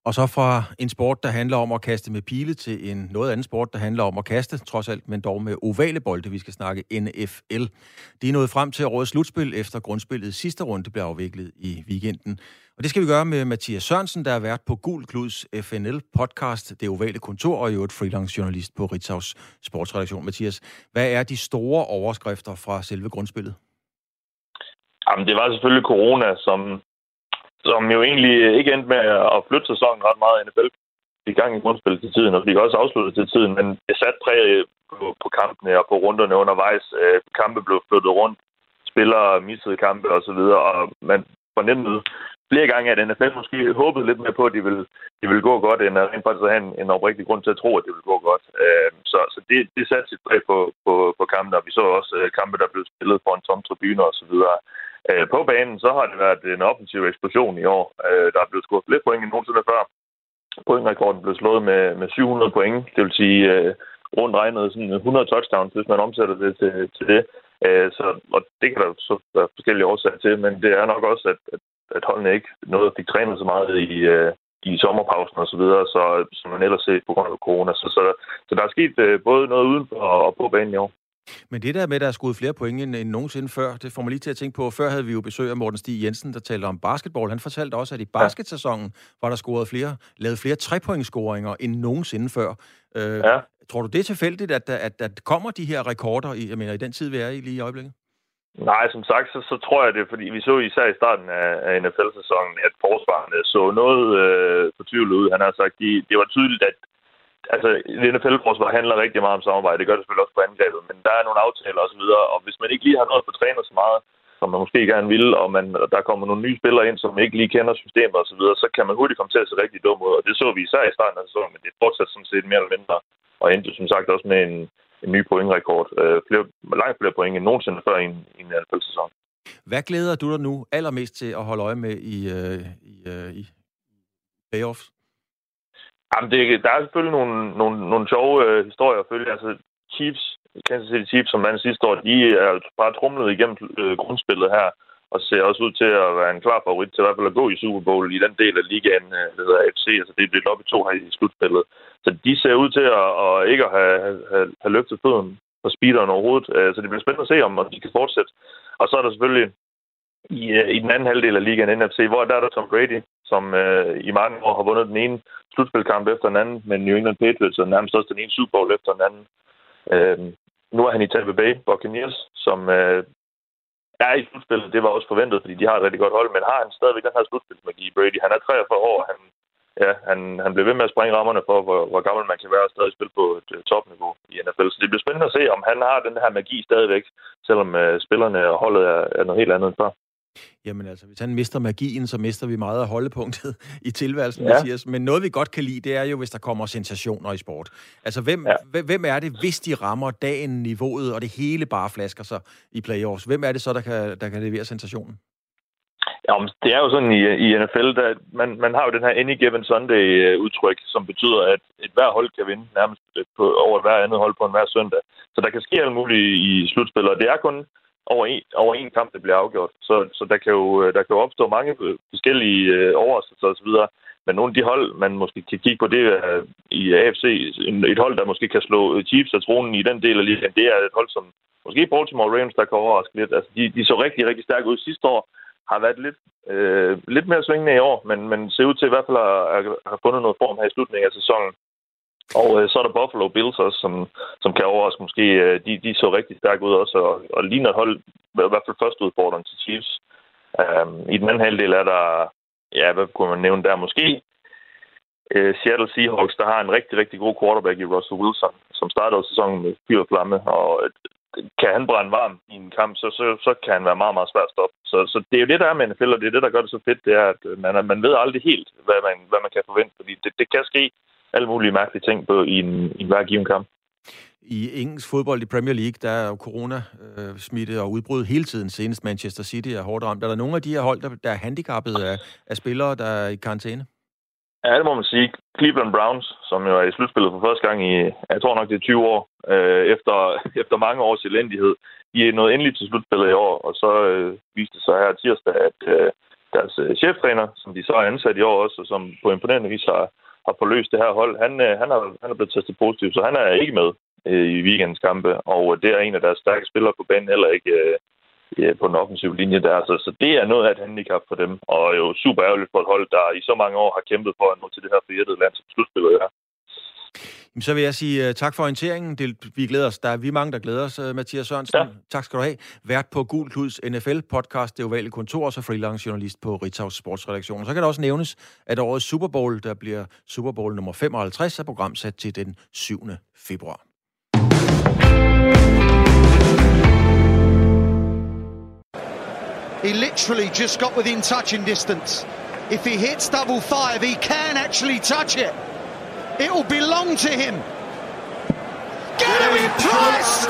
Og så fra en sport, der handler om at kaste med pile, til en noget anden sport, der handler om at kaste, trods alt, men dog med ovale bolde. Vi skal snakke NFL. De er nået frem til årets slutspil, efter grundspillet sidste runde blev afviklet i weekenden. Og det skal vi gøre med Mathias Sørensen, der er vært på Gul Kluds FNL-podcast, Det Ovale Kontor, og jo et freelance-journalist på Ritzhaus Sportsredaktion. Mathias, hvad er de store overskrifter fra selve grundspillet? Jamen, det var selvfølgelig corona, som som jo egentlig ikke endte med at flytte sæsonen ret meget i NFL i gang i grundspillet til tiden, og de også afsluttet til tiden, men det satte præg på, på kampene og på runderne undervejs. Øh, kampe blev flyttet rundt, spillere missede kampe og så videre, og man fornemmede flere gange, at NFL måske håbede lidt mere på, at de ville, de ville gå godt, end at rent faktisk have en, en oprigtig grund til at tro, at det ville gå godt. Øh, så så det, det satte sit præg på, på, på kampen, og vi så også øh, kampe, der blev spillet på en tom tribune og så videre. Øh, på banen, så har det været en offensiv eksplosion i år. Øh, der er blevet scoret flere point end nogensinde før. Pointrekorden blev slået med, med 700 point. Det vil sige øh, rundt regnet sådan 100 touchdowns, hvis man omsætter det til, til det. Øh, så, og det kan der så være forskellige årsager til, men det er nok også, at, at, at holdene ikke noget fik trænet så meget i, øh, i sommerpausen og så videre, så, som man ellers ser på grund af corona. Så, så, så der er sket øh, både noget udenfor og på banen i år. Men det der med, at der er skudt flere point end, end nogensinde før, det får mig lige til at tænke på, før havde vi jo besøg af Morten Stig Jensen, der talte om basketball. Han fortalte også, at i basketsæsonen var der scoret flere, lavet flere trepointscoringer end nogensinde før. Øh, ja. Tror du, det er tilfældigt, at, at, at kommer de her rekorder i, jeg mener, i den tid, vi er i lige i øjeblikket? Nej, som sagt, så, så tror jeg det, fordi vi så især i starten af, af NFL-sæsonen, at forsvarerne så noget øh, fortvivlet ud. Han har sagt, de, det var tydeligt, at altså, NFL-forsvar handler rigtig meget om samarbejde. Det gør det selvfølgelig også på angrebet, men der er nogle aftaler osv., og, og hvis man ikke lige har noget på træner så meget, som man måske gerne vil, og man, der kommer nogle nye spillere ind, som ikke lige kender systemet osv., så, videre, så kan man hurtigt komme til at se rigtig dum ud, og det så vi især i starten af sæsonen, men det er fortsat sådan set mere eller mindre, og endte som sagt også med en, en ny pointrekord. Øh, flere, langt flere point end nogensinde før i en, i en NFL-sæson. Hvad glæder du dig nu allermest til at holde øje med i, øh, i, øh, i playoffs? Jamen, det, der er selvfølgelig nogle, nogle, nogle sjove øh, historier at følge. Altså, Chiefs, Kansas City Chiefs, som vandt sidste år, de er altså bare trumlet igennem øh, grundspillet her, og ser også ud til at være en klar favorit til i hvert fald at gå i Super Bowl i den del af ligaen, øh, der hedder AFC. Altså, det er blevet op i to her i slutspillet. Så de ser ud til at, at ikke at have, have, have løftet føden på speederen overhovedet. Øh, så det bliver spændende at se, om, om de kan fortsætte. Og så er der selvfølgelig i, øh, i den anden halvdel af ligaen NFC, hvor der er der Tom Brady, som øh, i mange år har vundet den ene slutspilkamp efter den anden, men New England Patriots og nærmest også den ene Super Bowl efter den anden. Øh, nu er han i Tampa Bay Buccaneers, som øh, er i slutspillet. Det var også forventet, fordi de har et rigtig godt hold, men har han stadigvæk den her slutspilsmagi, Brady. Han er 43 år, han, ja, han, han blev ved med at springe rammerne for, hvor, hvor gammel man kan være og stadig spille på et øh, topniveau i NFL. Så det bliver spændende at se, om han har den her magi stadigvæk, selvom øh, spillerne og holdet er, er noget helt andet end før. Jamen altså, hvis han mister magien, så mister vi meget af holdepunktet [LAUGHS] i tilværelsen, ja. Mathias. Men noget, vi godt kan lide, det er jo, hvis der kommer sensationer i sport. Altså, hvem, ja. hvem er det, hvis de rammer dagen, niveauet, og det hele bare flasker sig i playoffs? Hvem er det så, der kan, der kan levere sensationen? Ja, det er jo sådan i, i NFL, der man, man har jo den her any given Sunday-udtryk, som betyder, at et hver hold kan vinde nærmest på, over hver andet hold på en hver søndag. Så der kan ske alt muligt i slutspillet, og det er kun over en, over en kamp, det bliver afgjort. Så, så der, kan jo, øh, der kan jo opstå mange forskellige øh, overraskelser osv., men nogle af de hold, man måske kan kigge på, det er øh, i AFC, et hold, der måske kan slå øh, Chiefs og tronen i den del af ligaen, det er et hold, som måske Baltimore Ravens, der kan overraske lidt. Altså, de, de så rigtig, rigtig stærke ud sidste år, har været lidt, øh, lidt mere svingende i år, men, men ser ud til i hvert fald at have fundet noget form her i slutningen af sæsonen. Og øh, så er der Buffalo Bills også, som, som kan overraske måske. Øh, de, de så rigtig stærke ud også, og, og ligner et hold, i hvert fald første udfordring til Chiefs. Um, I den anden halvdel er der, ja, hvad kunne man nævne der? Måske øh, Seattle Seahawks, der har en rigtig, rigtig god quarterback i Russell Wilson, som startede sæsonen med fyr og flamme, og øh, kan han brænde varm i en kamp, så, så, så kan han være meget, meget svært at stoppe. Så, så det er jo det, der er med NFL, og det er det, der gør det så fedt, det er, at øh, man, man ved aldrig helt, hvad man, hvad man kan forvente, fordi det, det kan ske alle mulige mærkelige ting på, i, en, i en hver given kamp. i engelsk fodbold i Premier League, der er jo corona-smitte og udbrud hele tiden. Senest Manchester City er hårdt ramt. Er der nogle af de her hold, der, der er handicappet af, af spillere, der er i karantæne? Ja, det må man sige. Cleveland Browns, som jo er i slutspillet for første gang i, jeg tror nok det er 20 år, øh, efter, [LAUGHS] efter mange års elendighed. De er nået endelig til slutspillet i år, og så øh, viste det sig her tirsdag, at øh, deres øh, cheftræner, som de så er ansat i år også, og som på imponerende vis har, har forløst det her hold, han, øh, han, er, han er blevet testet positiv, så han er ikke med øh, i weekendens kampe, og øh, det er en af deres stærke spillere på banen heller ikke øh, ja, på den offensive linje der. Så, så det er noget af et handicap for dem, og jo super ærgerligt for et hold, der i så mange år har kæmpet for at nå til det her forjættede land, som slutspillet er. Så vil jeg sige uh, tak for orienteringen. Det, vi glæder os. Der er vi mange, der glæder os, uh, Mathias Sørensen. Ja. Tak skal du have. Vært på Gul Kluds NFL-podcast, det ovale kontor, og så freelance journalist på Ritzaus Sportsredaktion. Så kan det også nævnes, at årets Super Bowl, der bliver Super Bowl nummer 55, er programsat til den 7. februar. He literally just got within touching distance. If he hits double five, he can actually touch it. It will belong to him. Gary Price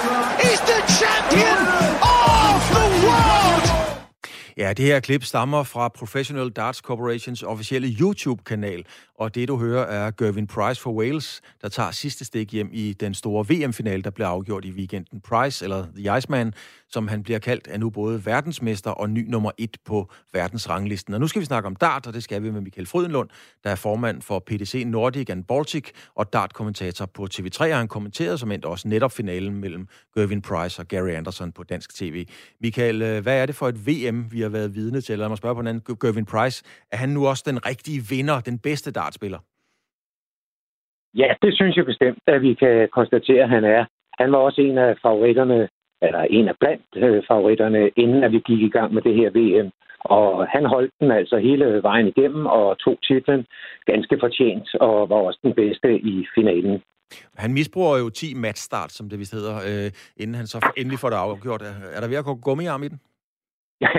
is the champion of the world! Ja, det her klip stammer fra Professional Darts Corporations officielle YouTube-kanal, og det du hører er Gervin Price for Wales, der tager sidste stik hjem i den store VM-finale, der blev afgjort i weekenden. Price, eller The Iceman, som han bliver kaldt, er nu både verdensmester og ny nummer et på verdensranglisten. Og nu skal vi snakke om dart, og det skal vi med Michael Frydenlund, der er formand for PDC Nordic and Baltic og dart-kommentator på TV3. Og han kommenterede som endt også netop finalen mellem Gervin Price og Gary Anderson på dansk tv. Michael, øh, hvad er det for et VM, vi har været vidne til? Lad mig spørge på en anden. Gervin Price, er han nu også den rigtige vinder, den bedste dartspiller? Ja, det synes jeg bestemt, at vi kan konstatere, at han er. Han var også en af favoritterne eller en af blandt øh, favoritterne, inden at vi gik i gang med det her VM. Og han holdt den altså hele vejen igennem og tog titlen ganske fortjent og var også den bedste i finalen. Han misbruger jo 10 matchstart, som det vist hedder, øh, inden han så endelig får det afgjort. Er der ved at gå gummiarm i den? [LAUGHS]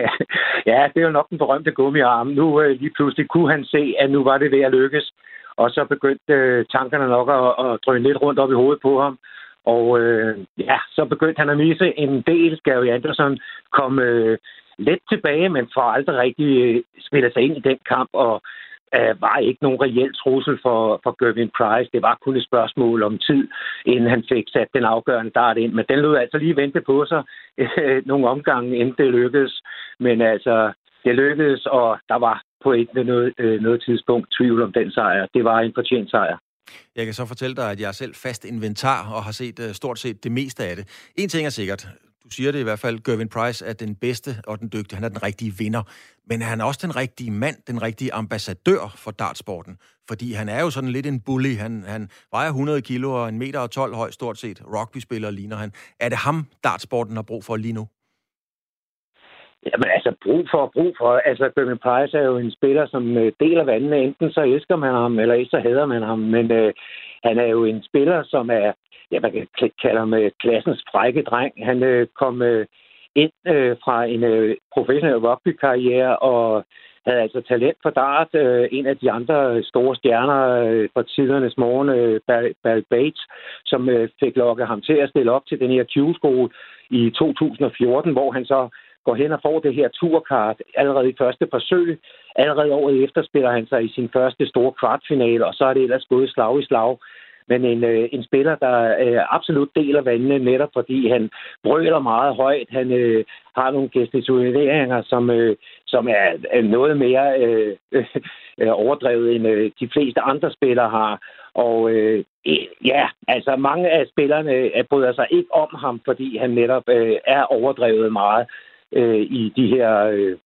ja, det er jo nok den berømte gummiarm. Nu øh, lige pludselig kunne han se, at nu var det ved at lykkes. Og så begyndte øh, tankerne nok at, at drøne lidt rundt op i hovedet på ham. Og øh, ja, så begyndte han at misse en del. Gary Anderson kom øh, let tilbage, men for aldrig rigtig øh, spillet sig ind i den kamp, og øh, var ikke nogen reel trussel for, for Gervin Price. Det var kun et spørgsmål om tid, inden han fik sat den afgørende dart ind. Men den lød altså lige vente på sig øh, [LAUGHS] nogle omgange, inden det lykkedes. Men altså, det lykkedes, og der var på et noget, øh, noget tidspunkt tvivl om den sejr. Det var en fortjent sejr. Jeg kan så fortælle dig, at jeg er selv fast inventar og har set uh, stort set det meste af det. En ting er sikkert, du siger det i hvert fald, Gervin Price er den bedste og den dygtige. Han er den rigtige vinder. Men han er også den rigtige mand, den rigtige ambassadør for dartsporten. Fordi han er jo sådan lidt en bully. Han, han vejer 100 kilo og en meter og 12 høj stort set. Rugby-spiller ligner han. Er det ham, dartsporten har brug for lige nu? Jamen altså, brug for, brug for. Altså, Gervin Price er jo en spiller, som øh, deler vandene. Enten så elsker man ham, eller så hader man ham. Men øh, han er jo en spiller, som er, ja, man kan kalde ham øh, klassens frække dreng. Han øh, kom øh, ind øh, fra en øh, professionel rugbykarriere og havde altså talent for dart. Øh, en af de andre store stjerner øh, fra tidernes morgen, øh, Barry Bates, som øh, fik lokket ham til at stille op til den her Q-skole i 2014, hvor han så går hen og får det her turkart allerede i første forsøg. Allerede året efter spiller han sig i sin første store kvartfinale, og så er det ellers gået slag i slag. Men en, øh, en spiller, der øh, absolut deler vandene, netop fordi han brøler meget højt. Han øh, har nogle gestikuleringer, som, øh, som er, er noget mere øh, [LAUGHS] øh, overdrevet, end øh, de fleste andre spillere har. Og øh, ja, altså mange af spillerne øh, bryder sig ikke om ham, fordi han netop øh, er overdrevet meget øh, i de her øh,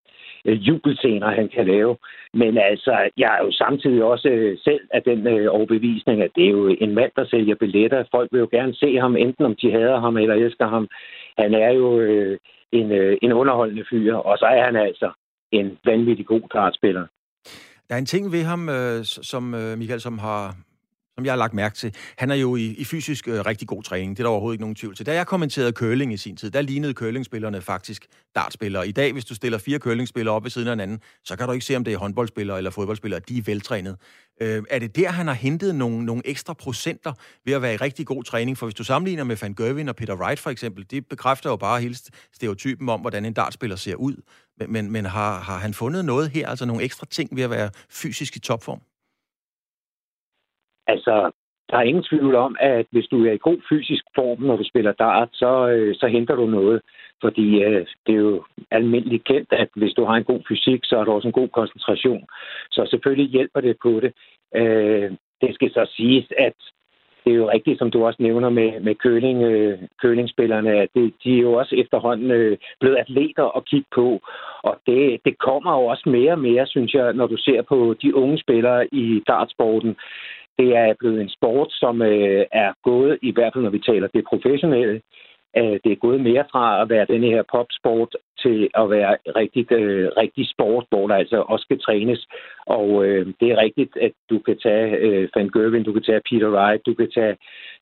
jubelscener, han kan lave. Men altså, jeg er jo samtidig også øh, selv af den øh, overbevisning, at det er jo en mand, der sælger billetter. Folk vil jo gerne se ham, enten om de hader ham eller elsker ham. Han er jo øh, en, øh, en underholdende fyr, og så er han altså en vanvittig god kartspiller. Der er en ting ved ham, øh, som øh, Michael, som har som jeg har lagt mærke til, han er jo i, i fysisk øh, rigtig god træning. Det er der overhovedet ikke nogen tvivl til. Da jeg kommenterede curling i sin tid, der lignede curlingspillerne faktisk dartspillere. I dag, hvis du stiller fire curlingspillere op ved siden af hinanden, så kan du ikke se, om det er håndboldspillere eller fodboldspillere. De er veltrænet. Øh, er det der, han har hentet nogle, nogle ekstra procenter ved at være i rigtig god træning? For hvis du sammenligner med Van Gerwen og Peter Wright for eksempel, det bekræfter jo bare hele stereotypen om, hvordan en dartspiller ser ud. Men, men, men har, har han fundet noget her, altså nogle ekstra ting ved at være fysisk i topform? Altså, der er ingen tvivl om, at hvis du er i god fysisk form, når du spiller dart, så, øh, så henter du noget. Fordi øh, det er jo almindeligt kendt, at hvis du har en god fysik, så er du også en god koncentration. Så selvfølgelig hjælper det på det. Øh, det skal så siges, at det er jo rigtigt, som du også nævner med, med køling, øh, kølingsspillerne, at det, de er jo også efterhånden øh, blevet atleter at kigge på. Og det, det kommer jo også mere og mere, synes jeg, når du ser på de unge spillere i dartsporten. Det er blevet en sport, som øh, er gået, i hvert fald når vi taler det professionelle, øh, det er gået mere fra at være den her popsport til at være rigtig, øh, rigtig sport, hvor der altså også skal trænes. Og øh, det er rigtigt, at du kan tage øh, Van Gerwen, du kan tage Peter Wright, du kan tage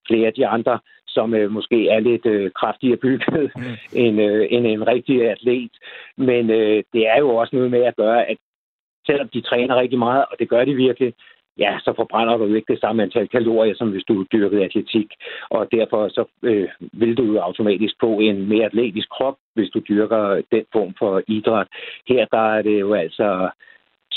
flere af de andre, som øh, måske er lidt øh, kraftigere bygget mm. [LAUGHS] end, øh, end en rigtig atlet. Men øh, det er jo også noget med at gøre, at selvom de træner rigtig meget, og det gør de virkelig, ja, så forbrænder du ikke det samme antal kalorier, som hvis du dyrkede atletik. Og derfor så øh, vil du jo automatisk få en mere atletisk krop, hvis du dyrker den form for idræt. Her der er det jo altså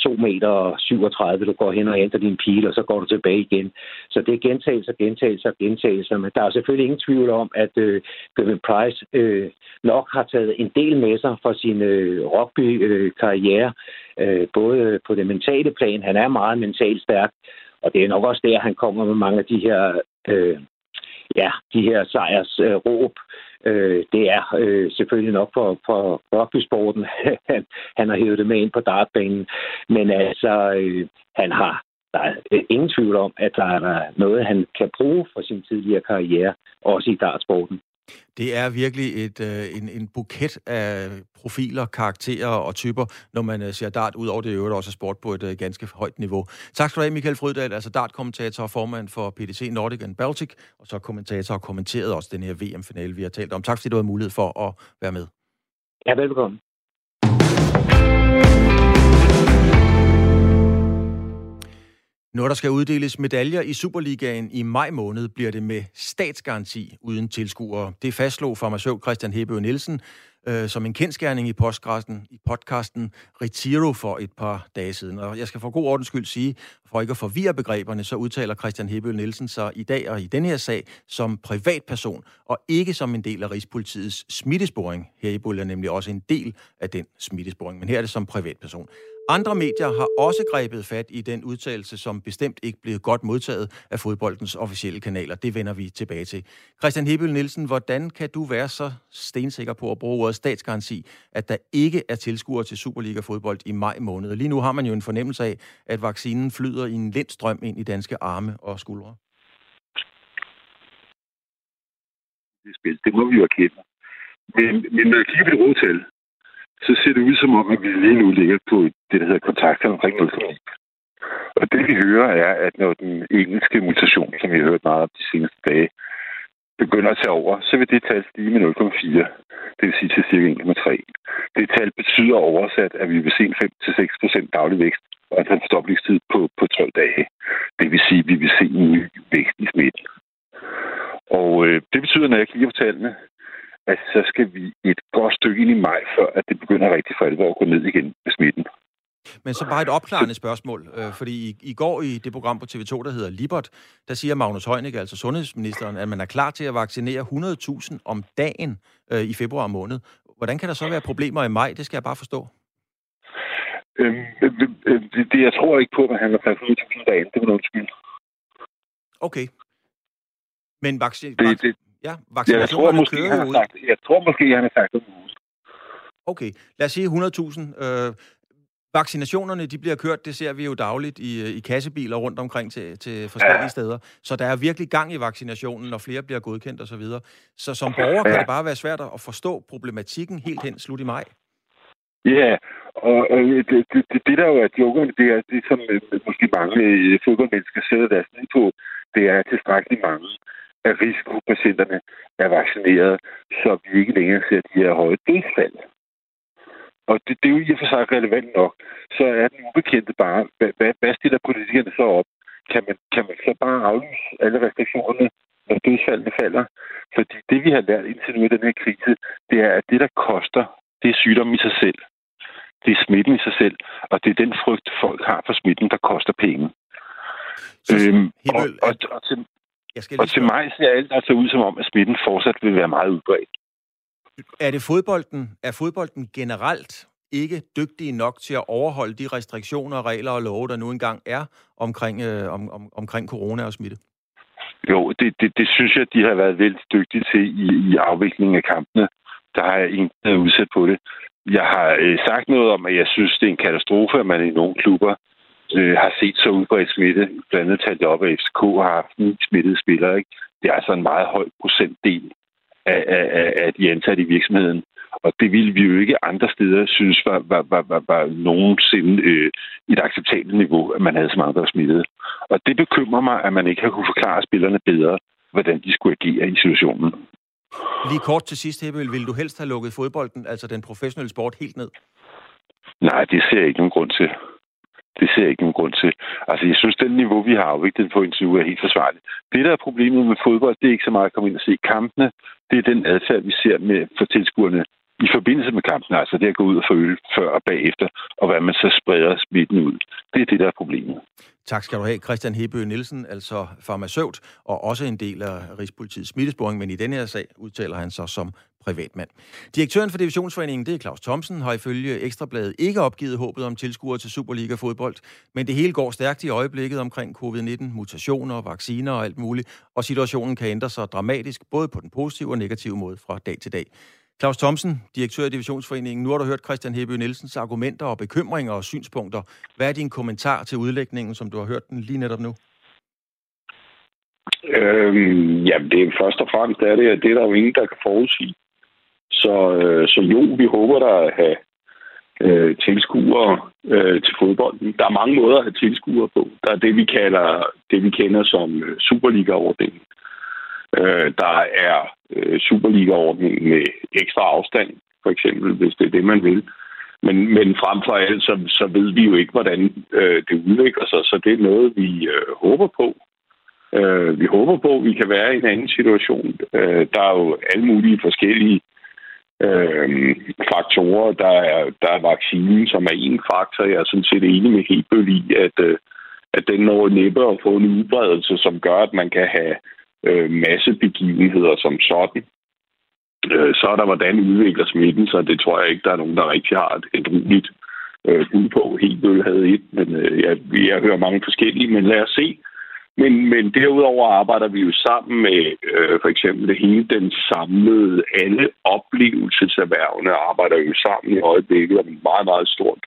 2 meter 37, du går hen og ændrer din pil, og så går du tilbage igen. Så det er gentagelser, gentagelser, gentagelser. Men der er selvfølgelig ingen tvivl om, at øh, Kevin Price øh, nok har taget en del med sig for sin øh, rugby-karriere, øh, øh, både på det mentale plan. Han er meget mentalt stærk, og det er nok også der, han kommer med mange af de her øh, ja, de her sejrs øh, råb, øh, det er øh, selvfølgelig nok for, for rugbysporten. [LAUGHS] han, han har hævet det med ind på dartbanen. Men altså, øh, han har der er øh, ingen tvivl om, at der er noget, han kan bruge for sin tidligere karriere, også i dartsporten. Det er virkelig et, øh, en, en buket af profiler, karakterer og typer, når man øh, ser dart, ud over det øvrigt også sport på et øh, ganske højt niveau. Tak skal du have, Michael Frydal, altså dart-kommentator og formand for PDC Nordic and Baltic, og så kommentator og kommenteret også den her VM-finale, vi har talt om. Tak fordi du havde mulighed for at være med. Ja, velkommen. Når der skal uddeles medaljer i Superligaen i maj måned, bliver det med statsgaranti uden tilskuere. Det fastslog farmaceut Christian Hebø Nielsen øh, som en kendskærning i podcasten, i podcasten Retiro for et par dage siden. Og jeg skal for god ordens skyld sige, for ikke at forvirre begreberne, så udtaler Christian Hebø Nielsen sig i dag og i den her sag som privatperson, og ikke som en del af Rigspolitiets smittesporing. Her i er nemlig også en del af den smittesporing, men her er det som privatperson. Andre medier har også grebet fat i den udtalelse, som bestemt ikke blev godt modtaget af fodboldens officielle kanaler. Det vender vi tilbage til. Christian Hebel Nielsen, hvordan kan du være så stensikker på at bruge ordet statsgaranti, at der ikke er tilskuere til Superliga-fodbold i maj måned? Lige nu har man jo en fornemmelse af, at vaccinen flyder i en lindstrøm ind i danske arme og skuldre. Det må vi jo erkende. Men, men når jeg kigger på det rådtal, så ser det ud som om, at vi lige nu ligger på det, der hedder kontakter omkring 0,9. Og det vi hører er, at når den engelske mutation, som vi har hørt meget om de seneste dage, begynder at tage over, så vil det tal stige med 0,4. Det vil sige til cirka 1,3. Det tal betyder oversat, at vi vil se en 5-6% daglig vækst og en forstoppelsestid på, på 12 dage. Det vil sige, at vi vil se en ny vækst i smitten. Og øh, det betyder, når jeg kigger på tallene, at så skal vi et godt stykke ind i maj, før at det begynder rigtig for alvor at gå ned igen med smitten. Men så bare et opklarende spørgsmål, øh, fordi i, i går i det program på TV2, der hedder Libert, der siger Magnus Heunicke, altså sundhedsministeren, at man er klar til at vaccinere 100.000 om dagen øh, i februar måned. Hvordan kan der så være problemer i maj? Det skal jeg bare forstå. Øhm, det, det, jeg tror ikke på, at man handler 100.000 dagen. Det var undskyld. Okay. Men vaccin... Det, det, Ja, vaccinationerne jeg tror, måske, kører han har sagt, Jeg tror måske, han har sagt det. Okay, lad os sige 100.000. Øh, vaccinationerne, de bliver kørt, det ser vi jo dagligt i, i kassebiler rundt omkring til, til forskellige ja. steder. Så der er virkelig gang i vaccinationen, og flere bliver godkendt osv. Så, videre. så som borger kan det bare være svært at forstå problematikken helt hen slut i maj. Ja, og, og det, det, det, det, der jo er jokerne, det er det, som øh, måske mange øh, fodboldmennesker sætter deres ned på, det er tilstrækkeligt mange af risikopatienterne er vaccineret, så vi ikke længere ser de her høje dødsfald. Og det, det er jo i og for sig relevant nok. Så er den ubekendte bare, hvad, hvad, stiller politikerne så op? Kan man, kan man så bare aflyse alle restriktionerne, når dødsfaldene falder? Fordi det, vi har lært indtil nu i den her krise, det er, at det, der koster, det er sygdom i sig selv. Det er smitten i sig selv, og det er den frygt, folk har for smitten, der koster penge. Så, øhm, og, Hebøl, og, og, til, jeg skal og lige til spørge, mig ser alt altså ud som om, at smitten fortsat vil være meget udbredt. er det fodbolden, er fodbolden generelt ikke dygtige nok til at overholde de restriktioner, regler og love, der nu engang er omkring, øh, om, om, omkring corona og smitte? Jo, det, det, det synes jeg, de har været vældig dygtige til i, i afviklingen af kampene. Der har jeg ikke været udsat på det. Jeg har øh, sagt noget om, at jeg synes, det er en katastrofe, at man i nogle klubber øh, har set så udbredt smitte. Blandt andet talt op, at FCK har haft ni smittede spillere. Ikke? Det er altså en meget høj procentdel af, af, af, af de ansatte i virksomheden. Og det ville vi jo ikke andre steder synes var, var, var, var, var nogensinde øh, et acceptabelt niveau, at man havde så mange, der var smittet. Og det bekymrer mig, at man ikke har kunne forklare spillerne bedre, hvordan de skulle agere i situationen. Lige kort til sidst, Hebel, vil du helst have lukket fodbolden, altså den professionelle sport, helt ned? Nej, det ser jeg ikke nogen grund til. Det ser jeg ikke nogen grund til. Altså, jeg synes, den niveau, vi har afviklet på indtil nu, er helt forsvarligt. Det, der er problemet med fodbold, det er ikke så meget at komme ind og se kampene. Det er den adfærd, vi ser med for tilskuerne i forbindelse med kampen. Altså det at gå ud og føle øl før og bagefter, og hvad man så spreder smitten ud. Det er det, der er problemet. Tak skal du have, Christian Hebø Nielsen, altså farmaceut, og også en del af Rigspolitiets smittesporing, men i denne her sag udtaler han sig som privatmand. Direktøren for Divisionsforeningen, det er Claus Thomsen, har ifølge Ekstrabladet ikke opgivet håbet om tilskuere til Superliga-fodbold, men det hele går stærkt i øjeblikket omkring covid-19, mutationer, vacciner og alt muligt, og situationen kan ændre sig dramatisk, både på den positive og negative måde fra dag til dag. Claus Thomsen, direktør i Divisionsforeningen. Nu har du hørt Christian Hebø Nielsens argumenter og bekymringer og synspunkter. Hvad er din kommentar til udlægningen, som du har hørt den lige netop nu? Øhm, jamen, det er først og fremmest er det, at det er der jo ingen, der kan forudsige. Så, øh, så jo, vi håber der at have øh, tilskuere øh, til fodbolden. Der er mange måder at have tilskuere på. Der er det, vi kalder det, vi kender som øh, Superliga-ordningen. Øh, der er øh, Superliga-ordningen med ekstra afstand, for eksempel, hvis det er det, man vil. Men, men frem for alt, så, så ved vi jo ikke, hvordan øh, det udvikler sig, så det er noget, vi øh, håber på. Øh, vi håber på, at vi kan være i en anden situation. Øh, der er jo alle mulige forskellige øh, faktorer. Der er, der er vaccinen, som er en faktor. Jeg er sådan set enig med Hebel i, at, øh, at den når næppe at få en udbredelse, som gør, at man kan have øh, massebegivenheder som sådan. Øh, så er der, hvordan udvikler smitten sig. Det tror jeg ikke, der er nogen, der rigtig har et, et roligt øh, bud på. Hebøl havde et, men øh, jeg, jeg hører mange forskellige, men lad os se. Men, men derudover arbejder vi jo sammen med øh, for eksempel det hele den samlede, alle oplevelseserhvervene arbejder jo sammen i øjeblikket om et meget, meget stort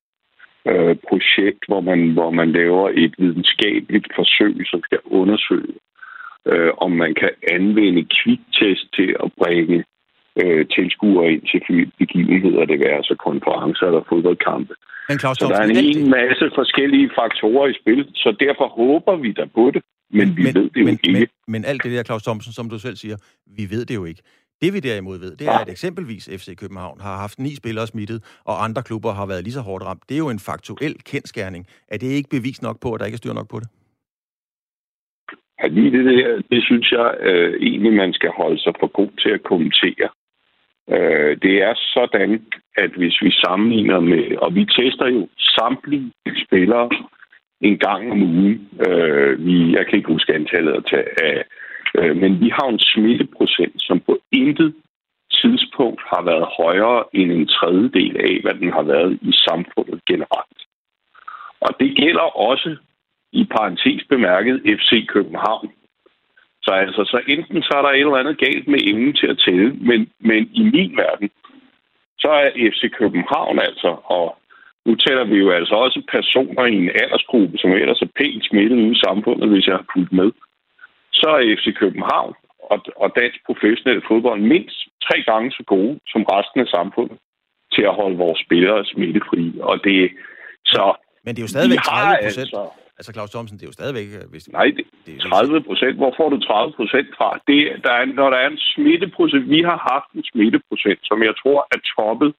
øh, projekt, hvor man, hvor man laver et videnskabeligt forsøg, som skal undersøge, øh, om man kan anvende kviktest til at bringe øh, tilskuere ind til begivenheder, det vil altså konferencer eller fodboldkampe. Men Claus, så der er en hel masse forskellige faktorer i spil, så derfor håber vi der på det, men, men vi ved det jo men, ikke. Men, men alt det der, Claus Thomsen, som du selv siger, vi ved det jo ikke. Det vi derimod ved, det er, at eksempelvis FC København har haft ni spillere smittet, og andre klubber har været lige så hårdt ramt. Det er jo en faktuel kendskærning. Er det ikke bevis nok på, at der ikke er styr nok på det? Ja, lige det der, det synes jeg øh, egentlig, man skal holde sig for god til at kommentere. Øh, det er sådan, at hvis vi sammenligner med, og vi tester jo samtlige spillere en gang om ugen. Øh, vi, jeg kan ikke huske antallet at tage af, øh, men vi har en smitteprocent, som på intet tidspunkt har været højere end en tredjedel af, hvad den har været i samfundet generelt. Og det gælder også i parentes bemærket FC København. Så altså, så enten så er der et eller andet galt med evnen til at tælle, men, men i min verden, så er FC København altså, og nu taler vi jo altså også personer i en aldersgruppe, som ellers er pænt smittet ude i samfundet, hvis jeg har fulgt med. Så er FC København og, og dansk professionel fodbold mindst tre gange så gode som resten af samfundet til at holde vores spillere smittefri. Og det så Men det er jo stadigvæk 30 procent. Altså, Altså, Claus Thomsen, det er jo stadigvæk... øh, Hvis, Nej, det, det 30 procent. Hvor får du 30 procent fra? Det, der er, når der er en smitteprocent... Vi har haft en smitteprocent, som jeg tror er toppet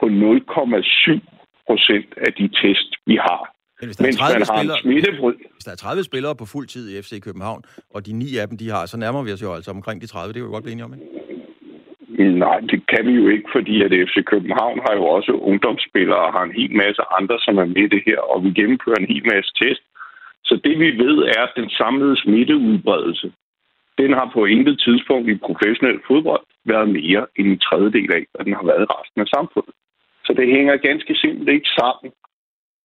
på 0,7 procent af de test, vi har. Men hvis der, er Mens 30 man har spillere, smitteprocent... hvis der er 30 spillere på fuld tid i FC København, og de ni af dem, de har, så nærmer vi os jo altså omkring de 30. Det er jo godt blive enige om, ikke? Nej, det kan vi jo ikke, fordi at FC København har jo også ungdomsspillere og har en hel masse andre, som er med i det her, og vi gennemfører en hel masse test. Så det vi ved er, at den samlede smitteudbredelse, den har på intet tidspunkt i professionel fodbold været mere end en tredjedel af, hvad den har været i resten af samfundet. Så det hænger ganske simpelt ikke sammen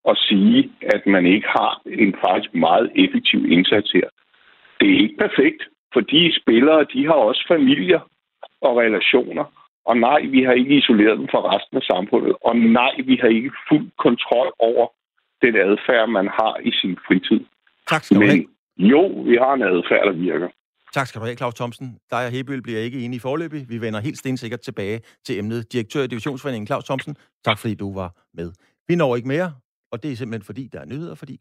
at sige, at man ikke har en faktisk meget effektiv indsats her. Det er ikke perfekt, for de spillere, de har også familier og relationer. Og nej, vi har ikke isoleret dem fra resten af samfundet. Og nej, vi har ikke fuld kontrol over den adfærd, man har i sin fritid. Tak skal du have. Jo, vi har en adfærd, der virker. Tak skal du have, Claus Thomsen. Dig og Hebøl bliver ikke enige i forløbet. Vi vender helt stensikkert tilbage til emnet. Direktør i Divisionsforeningen, Claus Thomsen, tak fordi du var med. Vi når ikke mere, og det er simpelthen fordi, der er nyheder, fordi